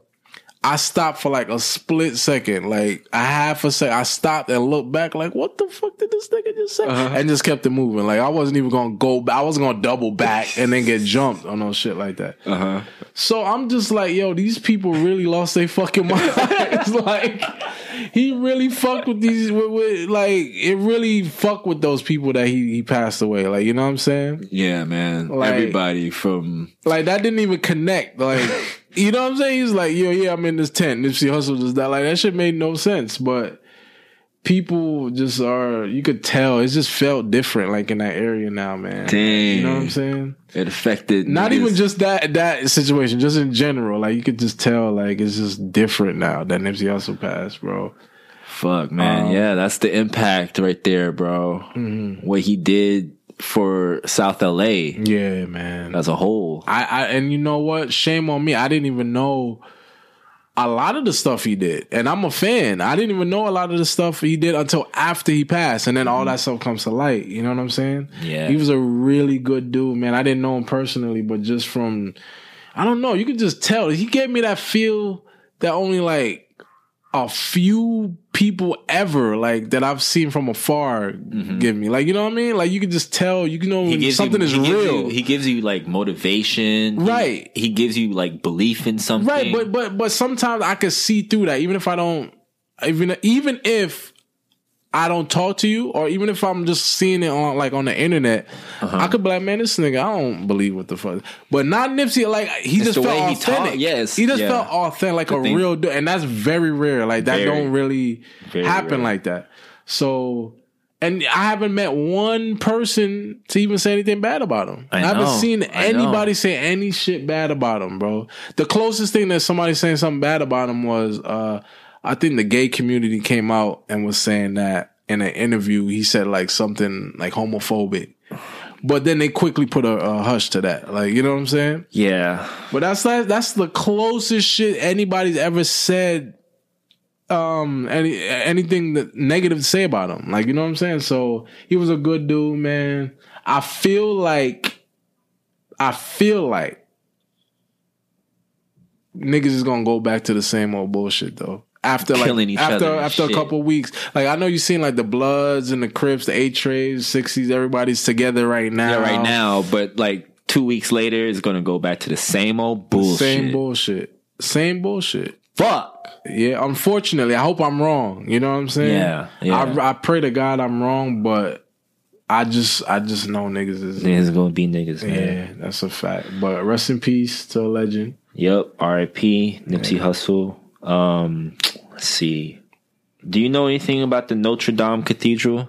I stopped for like a split second, like a half a second. I stopped and looked back, like, what the fuck did this nigga just say? And just kept it moving. Like I wasn't even gonna go. back. I wasn't gonna double back and then get jumped or no shit like that. Uh huh. So I'm just like, yo, these people really lost their fucking minds. like, he really fucked with these, with, with, like, it really fucked with those people that he, he passed away. Like, you know what I'm saying? Yeah, man. Like- Everybody from Like, that didn't even connect. Like, you know what I'm saying? He's like, yo, yeah, I'm in this tent. Nipsey Hussle just that. Like, that shit made no sense. But people just are, you could tell, it just felt different, like, in that area now, man. Dang. You know what I'm saying? it affected. Not niggas. even just that that situation, just in general. Like you could just tell, like it's just different now that Nipsey Hussle passed, bro. Fuck, man. Um, yeah, that's the impact right there, bro. Mm-hmm. What he did for South LA Yeah, man. as a whole. I, I and you know what? Shame on me. I didn't even know a lot of the stuff he did, and I'm a fan. I didn't even know a lot of the stuff he did until after he passed, and then all that mm-hmm. stuff comes to light. You know what I'm saying? Yeah. he was a really good dude, man. I didn't know him personally, but just from, I don't know, you could just tell he gave me that feel that only like a few people ever like that I've seen from afar mm-hmm. give me. Like you know what I mean? Like you can just tell. You can know when something you, is he gives real. you- he gives you like motivation, He- Right. He, gives you like belief in something, Right, but but but sometimes I can see through that, even if I don't, even even if I don't talk to you, or even if I'm just seeing it on like on the internet, Uh-huh. I could be like, man, this nigga, I don't believe what the fuck. But not Nipsey, like he It's just felt way he authentic. yes, he just yeah. felt authentic, like a thing- real dude, and that's very rare. Like that Very, don't really happen rare. like that. So. And I haven't met one person to even say anything bad about him. I haven't know, seen anybody say any shit bad about him, bro. The closest thing that somebody saying something bad about him was, uh, I think the gay community came out and was saying that in an interview. He said like something like homophobic, but then they quickly put a, a hush to that. Like, you know what I'm saying? yeah, But that's that's the closest shit anybody's ever said. Um, any anything that negative to say about him, like you know what I'm saying. So he was a good dude, man. I feel like, I feel like niggas is gonna go back to the same old bullshit though. After like Killing each after other after a shit. couple weeks, like I know you seen like the Bloods and the Crips, the Eight Trays, Sixties, everybody's together right now. yeah, right now. But like two weeks later, it's gonna go back to the same old bullshit. same bullshit, same bullshit. Fuck. Yeah, unfortunately, I hope I'm wrong. You know what I'm saying? Yeah, yeah. I, I pray to God I'm wrong, but I just I just know niggas is There's gonna be niggas, man. yeah, that's a fact. But rest in peace to a legend. Yep. R.I.P. Nipsey Hussle. Um, let's see. Do you know anything about the Notre Dame Cathedral?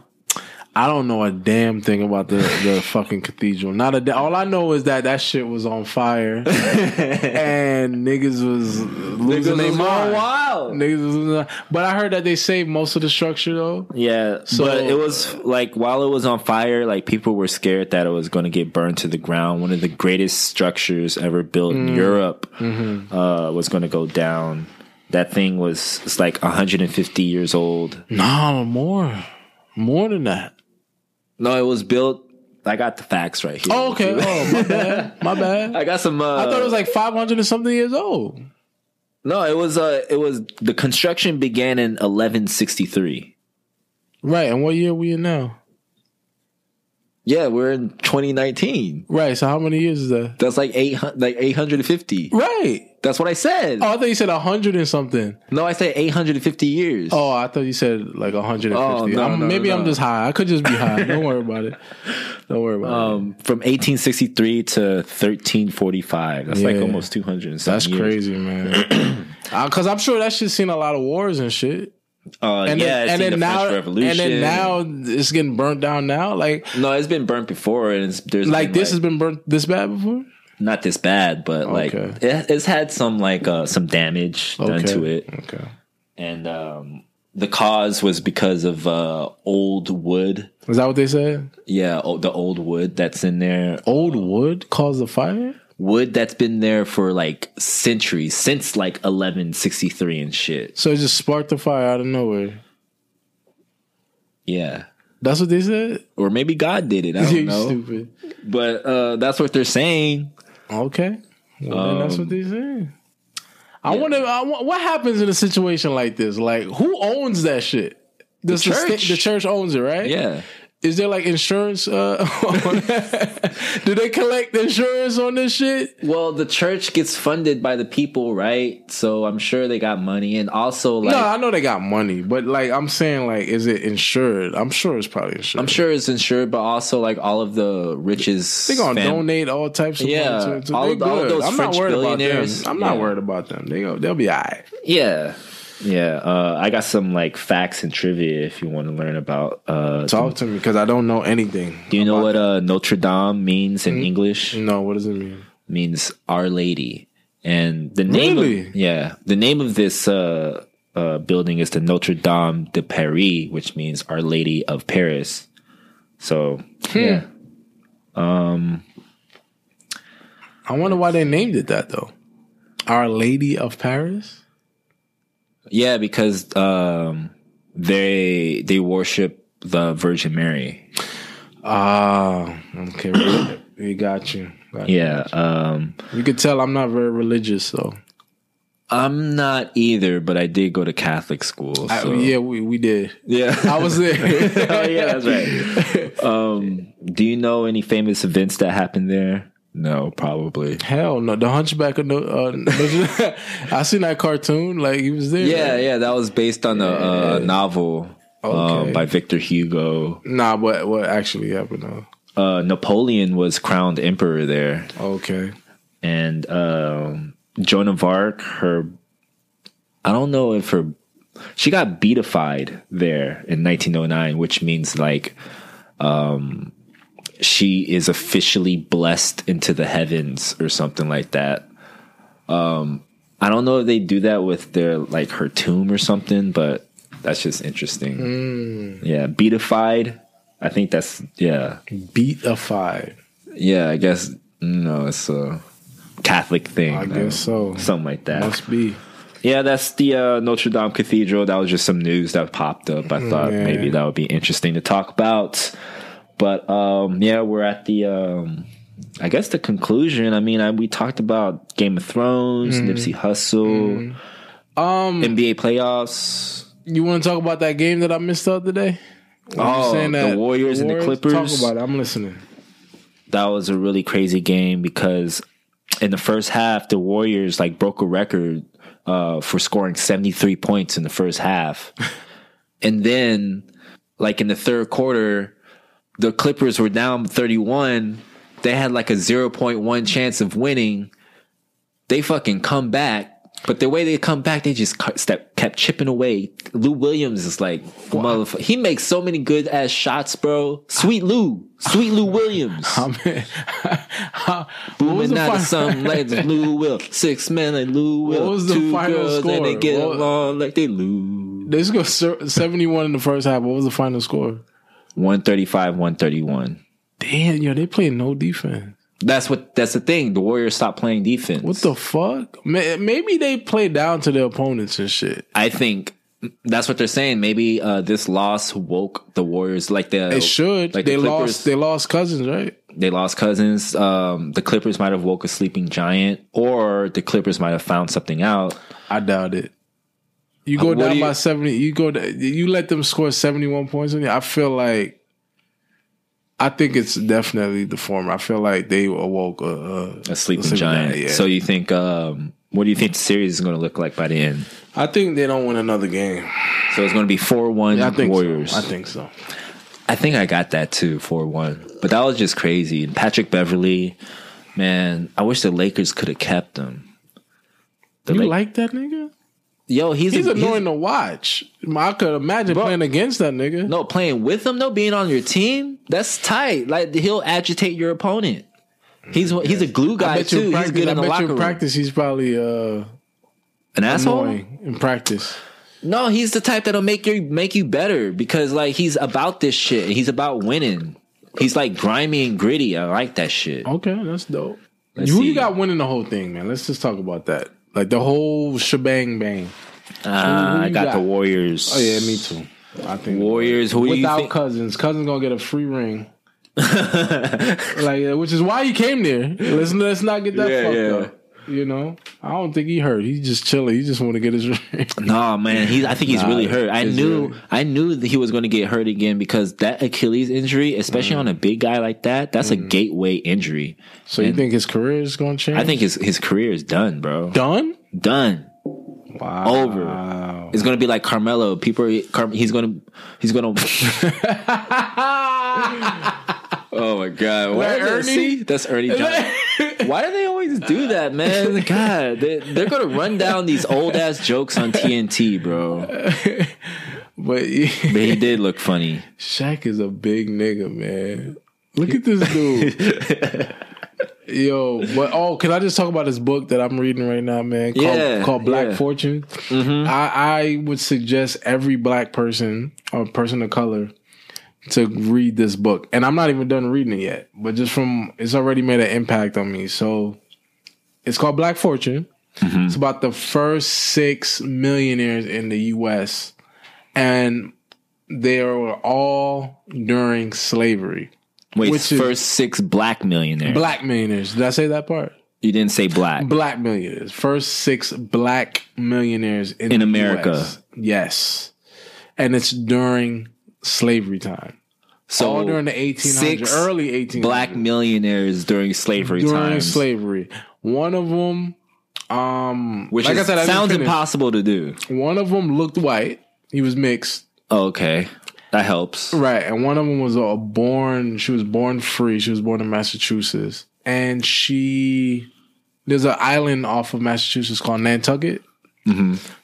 I don't know a damn thing about the the fucking cathedral. Not a da- all I know is that that shit was on fire and niggas was losing their mind. wild. Niggas was losing, but I heard that they saved most of the structure though. Yeah, So- but it was like while it was on fire, like people were scared that it was going to get burned to the ground. One of the greatest structures ever built in Europe uh, was going to go down. That thing was it's like 150 years old. No, more, more than that. No, it was built. I got the facts right here. Oh, okay. Oh, my bad. My bad. I got some. Uh, I thought it was like 500 and something years old. no. It was. Uh, it was the construction began in 1163. Right. And what year we in now? Yeah, we're in 2019. Right. So how many years is that? That's like eight like 850. Right. That's what I said. Oh, I thought you said hundred and something. No, I said 850 years. Oh, I thought you said like 150. Oh, no, I'm- no, maybe I'm just high. I could just be high. Don't worry about it. Don't worry about it. Um, from 1863 to 1345. That's like almost 200 and That's years. crazy, man. Because I'm sure that shit's seen a lot of wars and shit. Uh, And yeah, then, and then the now, French Revolution. and then now it's getting burnt down. Now, like, no, it's been burnt before, and it's, there's like this has been burnt this bad before. not this bad, but like Okay. it, it's had some like uh, some damage done to it, Okay. and um, the cause was because of uh, old wood. Is that what they said? Yeah, o- the old wood that's in there, Old wood caused the fire. Wood that's been there for like centuries, since like 1163 and shit. So it just sparked the fire out of nowhere. Yeah. That's what they said. Or maybe God did it. I don't know. stupid. But uh, that's what they're saying. Okay. Well, then that's Um, what they say. I wonder I, what happens in a situation like this. Like, who owns that shit? The, sta- church. the church owns it, right? Yeah. Is there like insurance? Uh, do they collect insurance on this shit? Well, the church gets funded by the people, right? So I'm sure they got money. And also, like, no, I know they got money, but like I'm saying, like, is it insured? I'm sure it's probably insured. I'm sure it's insured, but also, like, all of the riches. They're gonna fam- donate all types of Yeah, money to, to all of- all of those I'm French not worried about them. billionaires, I'm not worried about them. They go, they'll be alright. Yeah. Yeah. Uh, I got some, like, facts and trivia if you want to learn about. Uh, Talk to me because I don't know anything. do you know what uh, Notre Dame means in English? No, what does it mean? means Our Lady, and the name Really? of yeah, the name of this uh, uh, building is the Notre Dame de Paris, which means Our Lady of Paris. So yeah, um, I wonder why they named it that though. Our Lady of Paris. Yeah, because um, they they worship the Virgin Mary. Ah, okay. we- we got you. Got you. Yeah, um, You could tell I'm not very religious, so I'm not either, but I did go to Catholic school. I- yeah, we, we did. yeah. I was there. oh yeah, that's right. Um, do you know any famous events that happened there? No, probably. Hell no, the Hunchback of no. Uh, I seen that cartoon. Like he was there. Yeah, yeah, that was based on a, a Yeah. novel Okay. um, by Victor Hugo. Nah, what what actually happened though? Uh, Napoleon was crowned emperor there, Okay. and um, Joan of Arc, her, I don't know if her, she got beatified there in 1909, which means like, um, she is officially blessed into the heavens or something like that. Um, I don't know if they do that with their like her tomb or something, but that's just interesting. Yeah, beatified. I think that's yeah, Beat a five. yeah. I guess no, it's a Catholic thing. I guess so. something like that. Must be. Yeah, that's the uh, Notre Dame Cathedral. That was just some news that popped up. I thought Yeah. maybe that would be interesting to talk about. But um, yeah, we're at the um, I guess the conclusion. I mean, I, we talked about Game of Thrones, Nipsey Hussle, Um, NBA playoffs. you want to talk about that game that I missed the other day? When you Oh, saying the Warriors and the Clippers? Talk about it. I'm listening. That was a really crazy game because in the first half, the Warriors like broke a record uh, for scoring 73 points in the first half. and then, like in the third quarter, the Clippers were down 31. They had like a 0.1 chance of winning. They fucking come back. But the way they come back, they just kept chipping away. Lou Williams is like, motherfucker. He makes so many good ass shots, bro. Sweet Lou. Sweet Lou Williams. I mean, how- Booming out of something like Lou Will. Six men like Lou Will. What was the Two final girls score? and they get What- along like they lose. They scored ser- 71 in the first half. What was the final score? 135, 131. Damn, yo, they playing no defense. That's what that's the thing. The Warriors stopped playing defense. What the fuck? Maybe they play down to their opponents and shit. I think that's what they're saying. Maybe uh, this loss woke the Warriors like the It should. Like they the lost. They lost cousins, right? they lost cousins. Um, the Clippers might have woke a sleeping giant, or the Clippers might have found something out. I doubt it. You go down you- by seventy. You go. You let them score seventy one points on you. I feel like. I think it's definitely the former. I feel like they awoke a, a, a sleeping giant. Yeah. So you think? Um, what do you think the series is going to look like by the end? I think they don't win another game. So it's going to be four one Yeah, Warriors. so. I think so. I think I got that too, four one. But that was just crazy. And Patrick Beverley, man, I wish the Lakers could have kept him. The You Lak- like that nigga? Yo, he's, He's a, annoying to watch. I could imagine Bro. playing against that nigga. No, playing with him though, being on your team, that's tight. Like he'll agitate your opponent. He's he's a glue guy too. in He's good I in the locker room. practice he's probably uh, An asshole? in practice. No, he's the type that'll make you make you better because like he's about this shit. He's about winning. He's like grimy and gritty. I like that shit. Okay, that's dope. Let's Who see. you got winning the whole thing, man? Let's just talk about that. Like the whole shebang bang. Uh, I got, got? the Warriors. Oh yeah, me too. I think Warriors. Who without cousins, cousins gonna get a free ring. like, uh, which is why he came there. Let's let's not get that Yeah, fucked yeah. up. You know, I don't think he hurt. He's just chilling. He just want to get his ring. No man, he's. I think he's Nah, really hurt. I knew. I knew that he was going to get hurt again because that Achilles injury, especially mm. on a big guy like that, that's a mm. gateway injury. So you think his career is gonna change? I think his his career is done, bro. done. Done. Wow. Over. It's gonna be like Carmelo. People, are, Car, he's gonna, he's gonna. oh my god! Why that Ernie? That's Ernie Johnson. Why do they always do that, man? God, they, they're gonna run down these old ass jokes on TNT, bro. But yeah, But he did look funny. Shaq is a big nigga, man. Look at this dude. Yo, but oh, can I just talk about this book that I'm reading right now, man? Called, Yeah, called Black yeah. Mm-hmm. Fortune. I, I would suggest every black person or person of color to read this book, and I'm not even done reading it yet. But just from it's already made an impact on me. So it's called Black Fortune. Mm-hmm. It's about the first six millionaires in the U.S. and they were all during slavery. Wait, Which is- first six black millionaires. Black millionaires. Did I say that part? You didn't say black. Black millionaires. First six black millionaires in, In America. US. Yes. And it's during slavery time. So all during the 1800s, six early 1800s. black millionaires during slavery during times, slavery. One of them, um, which like is, I said, I sounds impossible to do. One of them looked white. He was mixed. Oh, okay, that helps. Right, and one of them was a born. She was born free. She was born in Massachusetts, and she there's an island off of Massachusetts called Nantucket.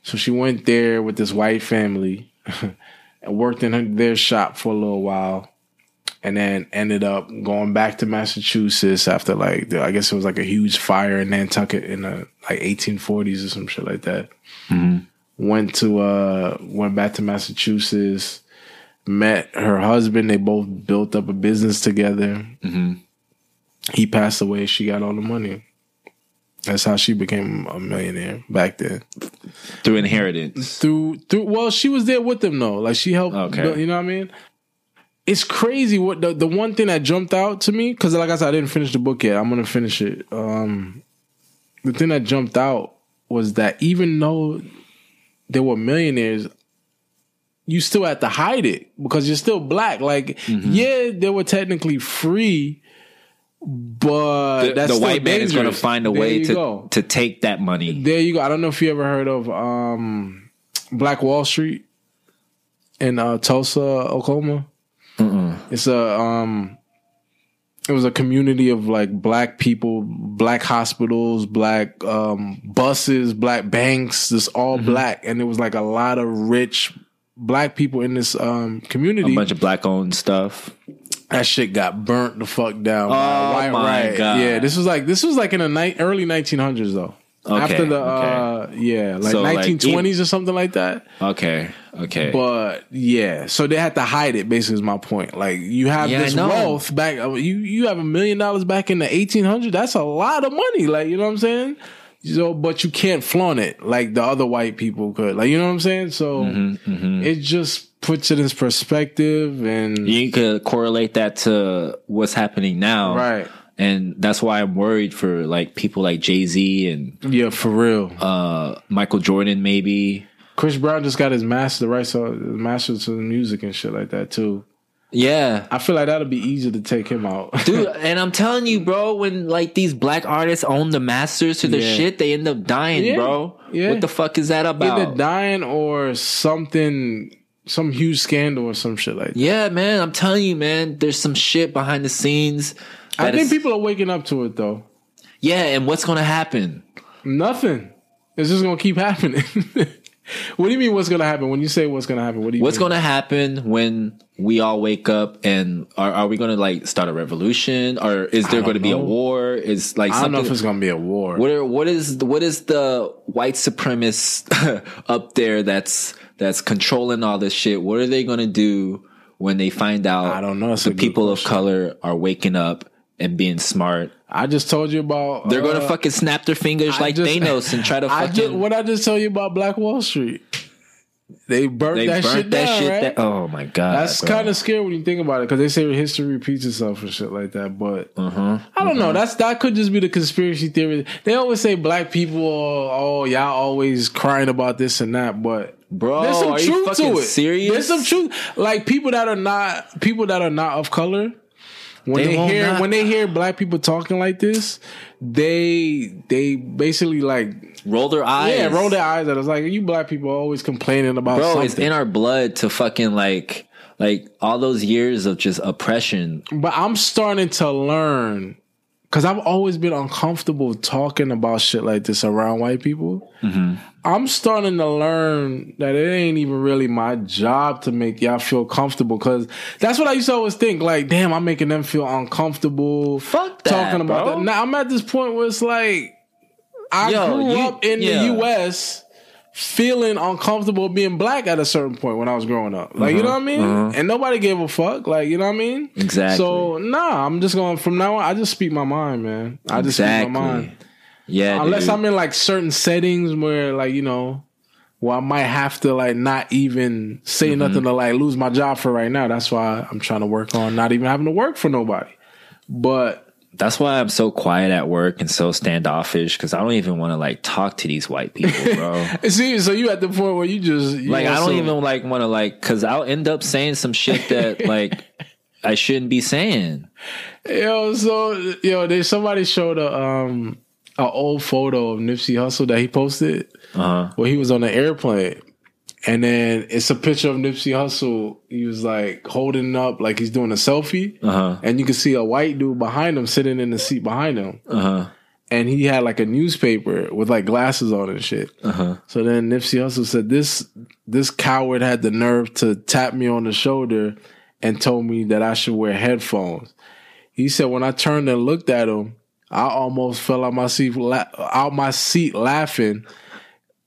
So she went there with this white family and worked in her, their shop for a little while, and then ended up going back to Massachusetts after like the, I guess it was like a huge fire in Nantucket in the like 1840s or some shit like that. Went to uh went back to Massachusetts met her husband. They both built up a business together. He passed away. She got all the money. That's how she became a millionaire back then. Through inheritance. Through through well, she was there with them though. Like she helped. Okay. build- you know what I mean? It's crazy. What the the one thing that jumped out to me because like I said, I didn't finish the book yet. I'm gonna finish it. Um, the thing that jumped out was that even though there were millionaires, you still had to hide it because you're still black. Like, Mm-hmm. yeah, they were technically free, but The, that's the white man is going to find a There way to go. to take that money. There you go. I don't know if you ever heard of um, Black Wall Street in uh, Tulsa, Oklahoma. It's a um, it was a community of like black people, black hospitals, black um, buses, black banks, just all Mm-hmm. black, and it was like a lot of rich black people in this um, community. A bunch of black owned stuff. That shit got burnt the fuck down. Oh, my riot. God. Yeah, this was like this was like in the ni- early 1900s though. Okay, After the okay. uh, yeah, like So, like, 1920s or something like that. Okay, okay. But yeah, so they had to hide it. Basically, is my point. Like you have Yeah, this wealth back. uh, You you have a million dollars back in the 1800s. That's a lot of money. Like you know what I'm saying. So, but you can't flaunt it like the other white people could. Like you know what I'm saying. So Mm-hmm, it just puts it in perspective and you could correlate that to what's happening now, right. And that's why I'm worried for like people like Jay Z and Yeah, for real. uh, Michael Jordan, maybe. Chris Brown just got his master to- his master to the music and shit like that too. Yeah. I feel like that'll be easier to take him out. Dude, and I'm telling you, bro, when like these black artists own the masters to the Yeah. shit, they end up dying, Yeah. bro. Yeah. What the fuck is that about? Either dying or something, some huge scandal or some shit like that. yeah, man, I'm telling you, man, there's some shit behind the scenes. I think is- people are waking up to it though. Yeah, and what's gonna happen? Nothing. It's just gonna keep happening. what do you mean? What's gonna happen when you say what's gonna happen? What do you? Mean? What's mean? gonna happen when we all wake up and are, are we gonna like start a revolution or is there gonna be a war? Is like I don't know if it's gonna be a war. What are what is what is the white supremacist up there that's that's controlling all this shit? What are they gonna do when they find out I don't know. The people of color are waking up and being smart? I just told you about. They're gonna uh, fucking snap their fingers I like just- Thanos and try to I just what I just told you about Black Wall Street. They burnt they that burnt shit that down, shit right? that- oh my god. That's kind of scary when you think about it because they say history repeats itself and shit like that. But uh-huh. I don't know. That's that could just be the conspiracy theory. They always say black people, oh y'all always crying about this and that, but Bro, there's some are you truth fucking to it. serious? There's some truth. Like people that are not people that are not of color. When They they, hear not- when they hear black people talking like this, they they basically like Roll their eyes. yeah roll their eyes at us like you black people are always complaining about Bro, something. it's in our blood to fucking like like all those years of just oppression. But I'm starting to learn because I've always been uncomfortable talking about shit like this around white people. Mm-hmm. I'm starting to learn that it ain't even really my job to make y'all feel comfortable because that's what I used to always think. Like, damn, I'm making them feel uncomfortable. Fuck that, talking about bro. that. Now I'm at this point where it's like I Yo, grew you- up in yeah. the U.S. feeling uncomfortable being black at a certain point when I was growing up. Like, Uh-huh, you know what I mean? And nobody gave a fuck. Like, you know what I mean? Exactly. So, nah, I'm just going from now on. I just speak my mind, man. I just speak my mind. Yeah. Unless dude. I'm in like certain settings where, like, you know, where I might have to like not even say Mm-hmm. nothing to like lose my job for right now. That's why I'm trying to work on not even having to work for nobody. But That's why I'm so quiet at work and so standoffish because I don't even want to like talk to these white people, bro. see, so you at the point where you just you like I don't even like want to like because I'll end up saying some shit that like I shouldn't be saying. Yo, so yo, there's somebody showed a um an old photo of Nipsey Hussle that he posted Uh huh. where he was on an airplane. And then it's a picture of Nipsey Hussle. He was like holding up like he's doing a selfie. Uh huh. And you can see a white dude behind him sitting in the seat behind him. Uh huh. And he had like a newspaper with like glasses on and shit. Uh huh. So then Nipsey Hussle said, "This this coward had the nerve to tap me on the shoulder and told me that I should wear headphones." He said, "When I turned and looked at him, I almost fell out my seat la- out my seat laughing."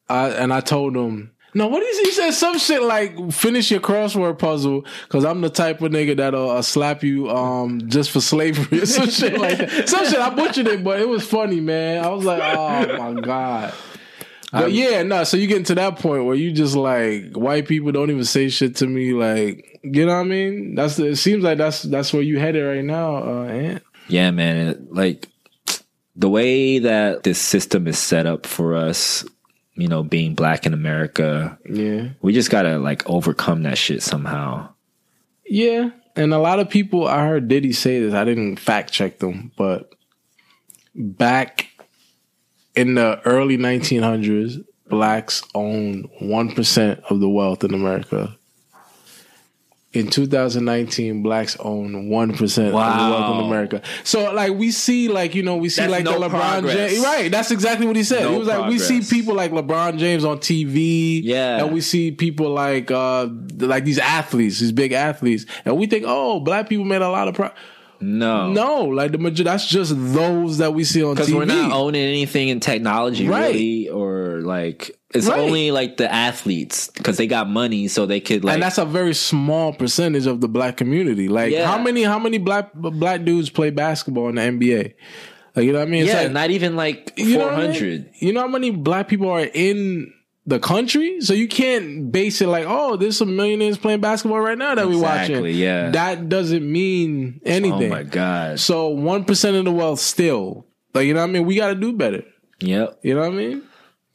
I, and I told him, "No, what is he said? Some shit like finish your crossword puzzle because I'm the type of nigga that'll uh, slap you um just for slavery or some shit like that. Some shit I butchered it, but it was funny, man. I was like, oh my god." But yeah, no. So you get to that point where you just like white people don't even say shit to me. Like, you know what I mean? That's the, it. Seems like that's that's where you headed right now, uh, Ant. Yeah, man. Like the way that this system is set up for us, you know, being black in America, Yeah, we just gotta like overcome that shit somehow. yeah. And a lot of people, I heard Diddy say this. I didn't fact check them, but back in the early 1900s, blacks owned one percent of the wealth in America. In 2019, blacks own one percent of the wealth in America. So, like, we see, like, you know, we see, That's like, no the LeBron progress. James, right? That's exactly what he said. No he was like, we see people like LeBron James on TV, Yeah. and we see people like, uh, like these athletes, these big athletes, and we think, oh, black people made a lot of pro. No, No, like the major, that's just those that we see on because TV. we're not owning anything in technology, Right. really, or like it's Right. only like the athletes because they got money, so they could like. and that's a very small percentage of the black community. Like Yeah. how many how many black black dudes play basketball in the NBA? Like you know what I mean? It's yeah, like, not even like you know I mean? You know how many black people are in the country? So you can't base it like, oh, there's some millionaires playing basketball right now that we Exactly, watching. yeah. that doesn't mean anything. Oh my god. So one percent of the wealth still, like you know what I mean? We got to do better. Yep. You know what I mean?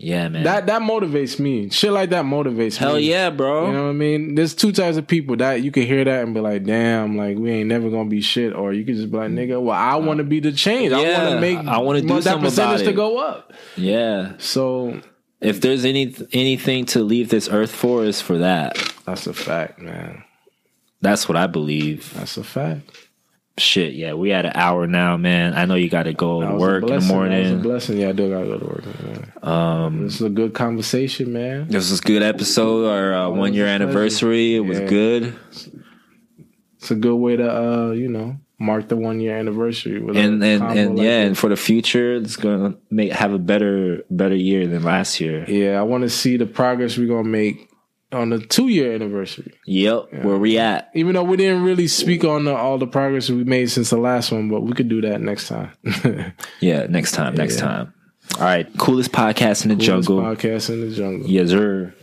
Yeah, man. That that motivates me. Shit like that motivates Hell me. Hell yeah, bro. You know what I mean? There's two types of people that you can hear that and be like, damn, like we ain't never gonna be shit. Or you can just be like, nigga, well, I wanna be the change. I wanna make I wanna do that percentage about to go up. yeah. So If there's any anything to leave this earth for, is for that. that's a fact, man. That's what I believe. That's a fact. Shit, yeah, we at an hour now, man. I know you got to go to work in the morning. That a blessing. Yeah, I do gotta go to work, man. Um this is a good conversation, man. This was a good episode. Our uh, one year anniversary. It was Yeah. good. It's a good way to uh, you know, mark the one year anniversary with and and, and like yeah, and for the future, it's gonna make have a better better year than last year. Yeah, I want to see the progress we're gonna make on the two year anniversary. Yep, where we at? Even though we didn't really speak on the, all the progress we made since the last one, but we could do that next time. Yeah, next time, next Yeah. time. All right, coolest podcast in the Coolest jungle. podcast in the jungle. Yes, sir.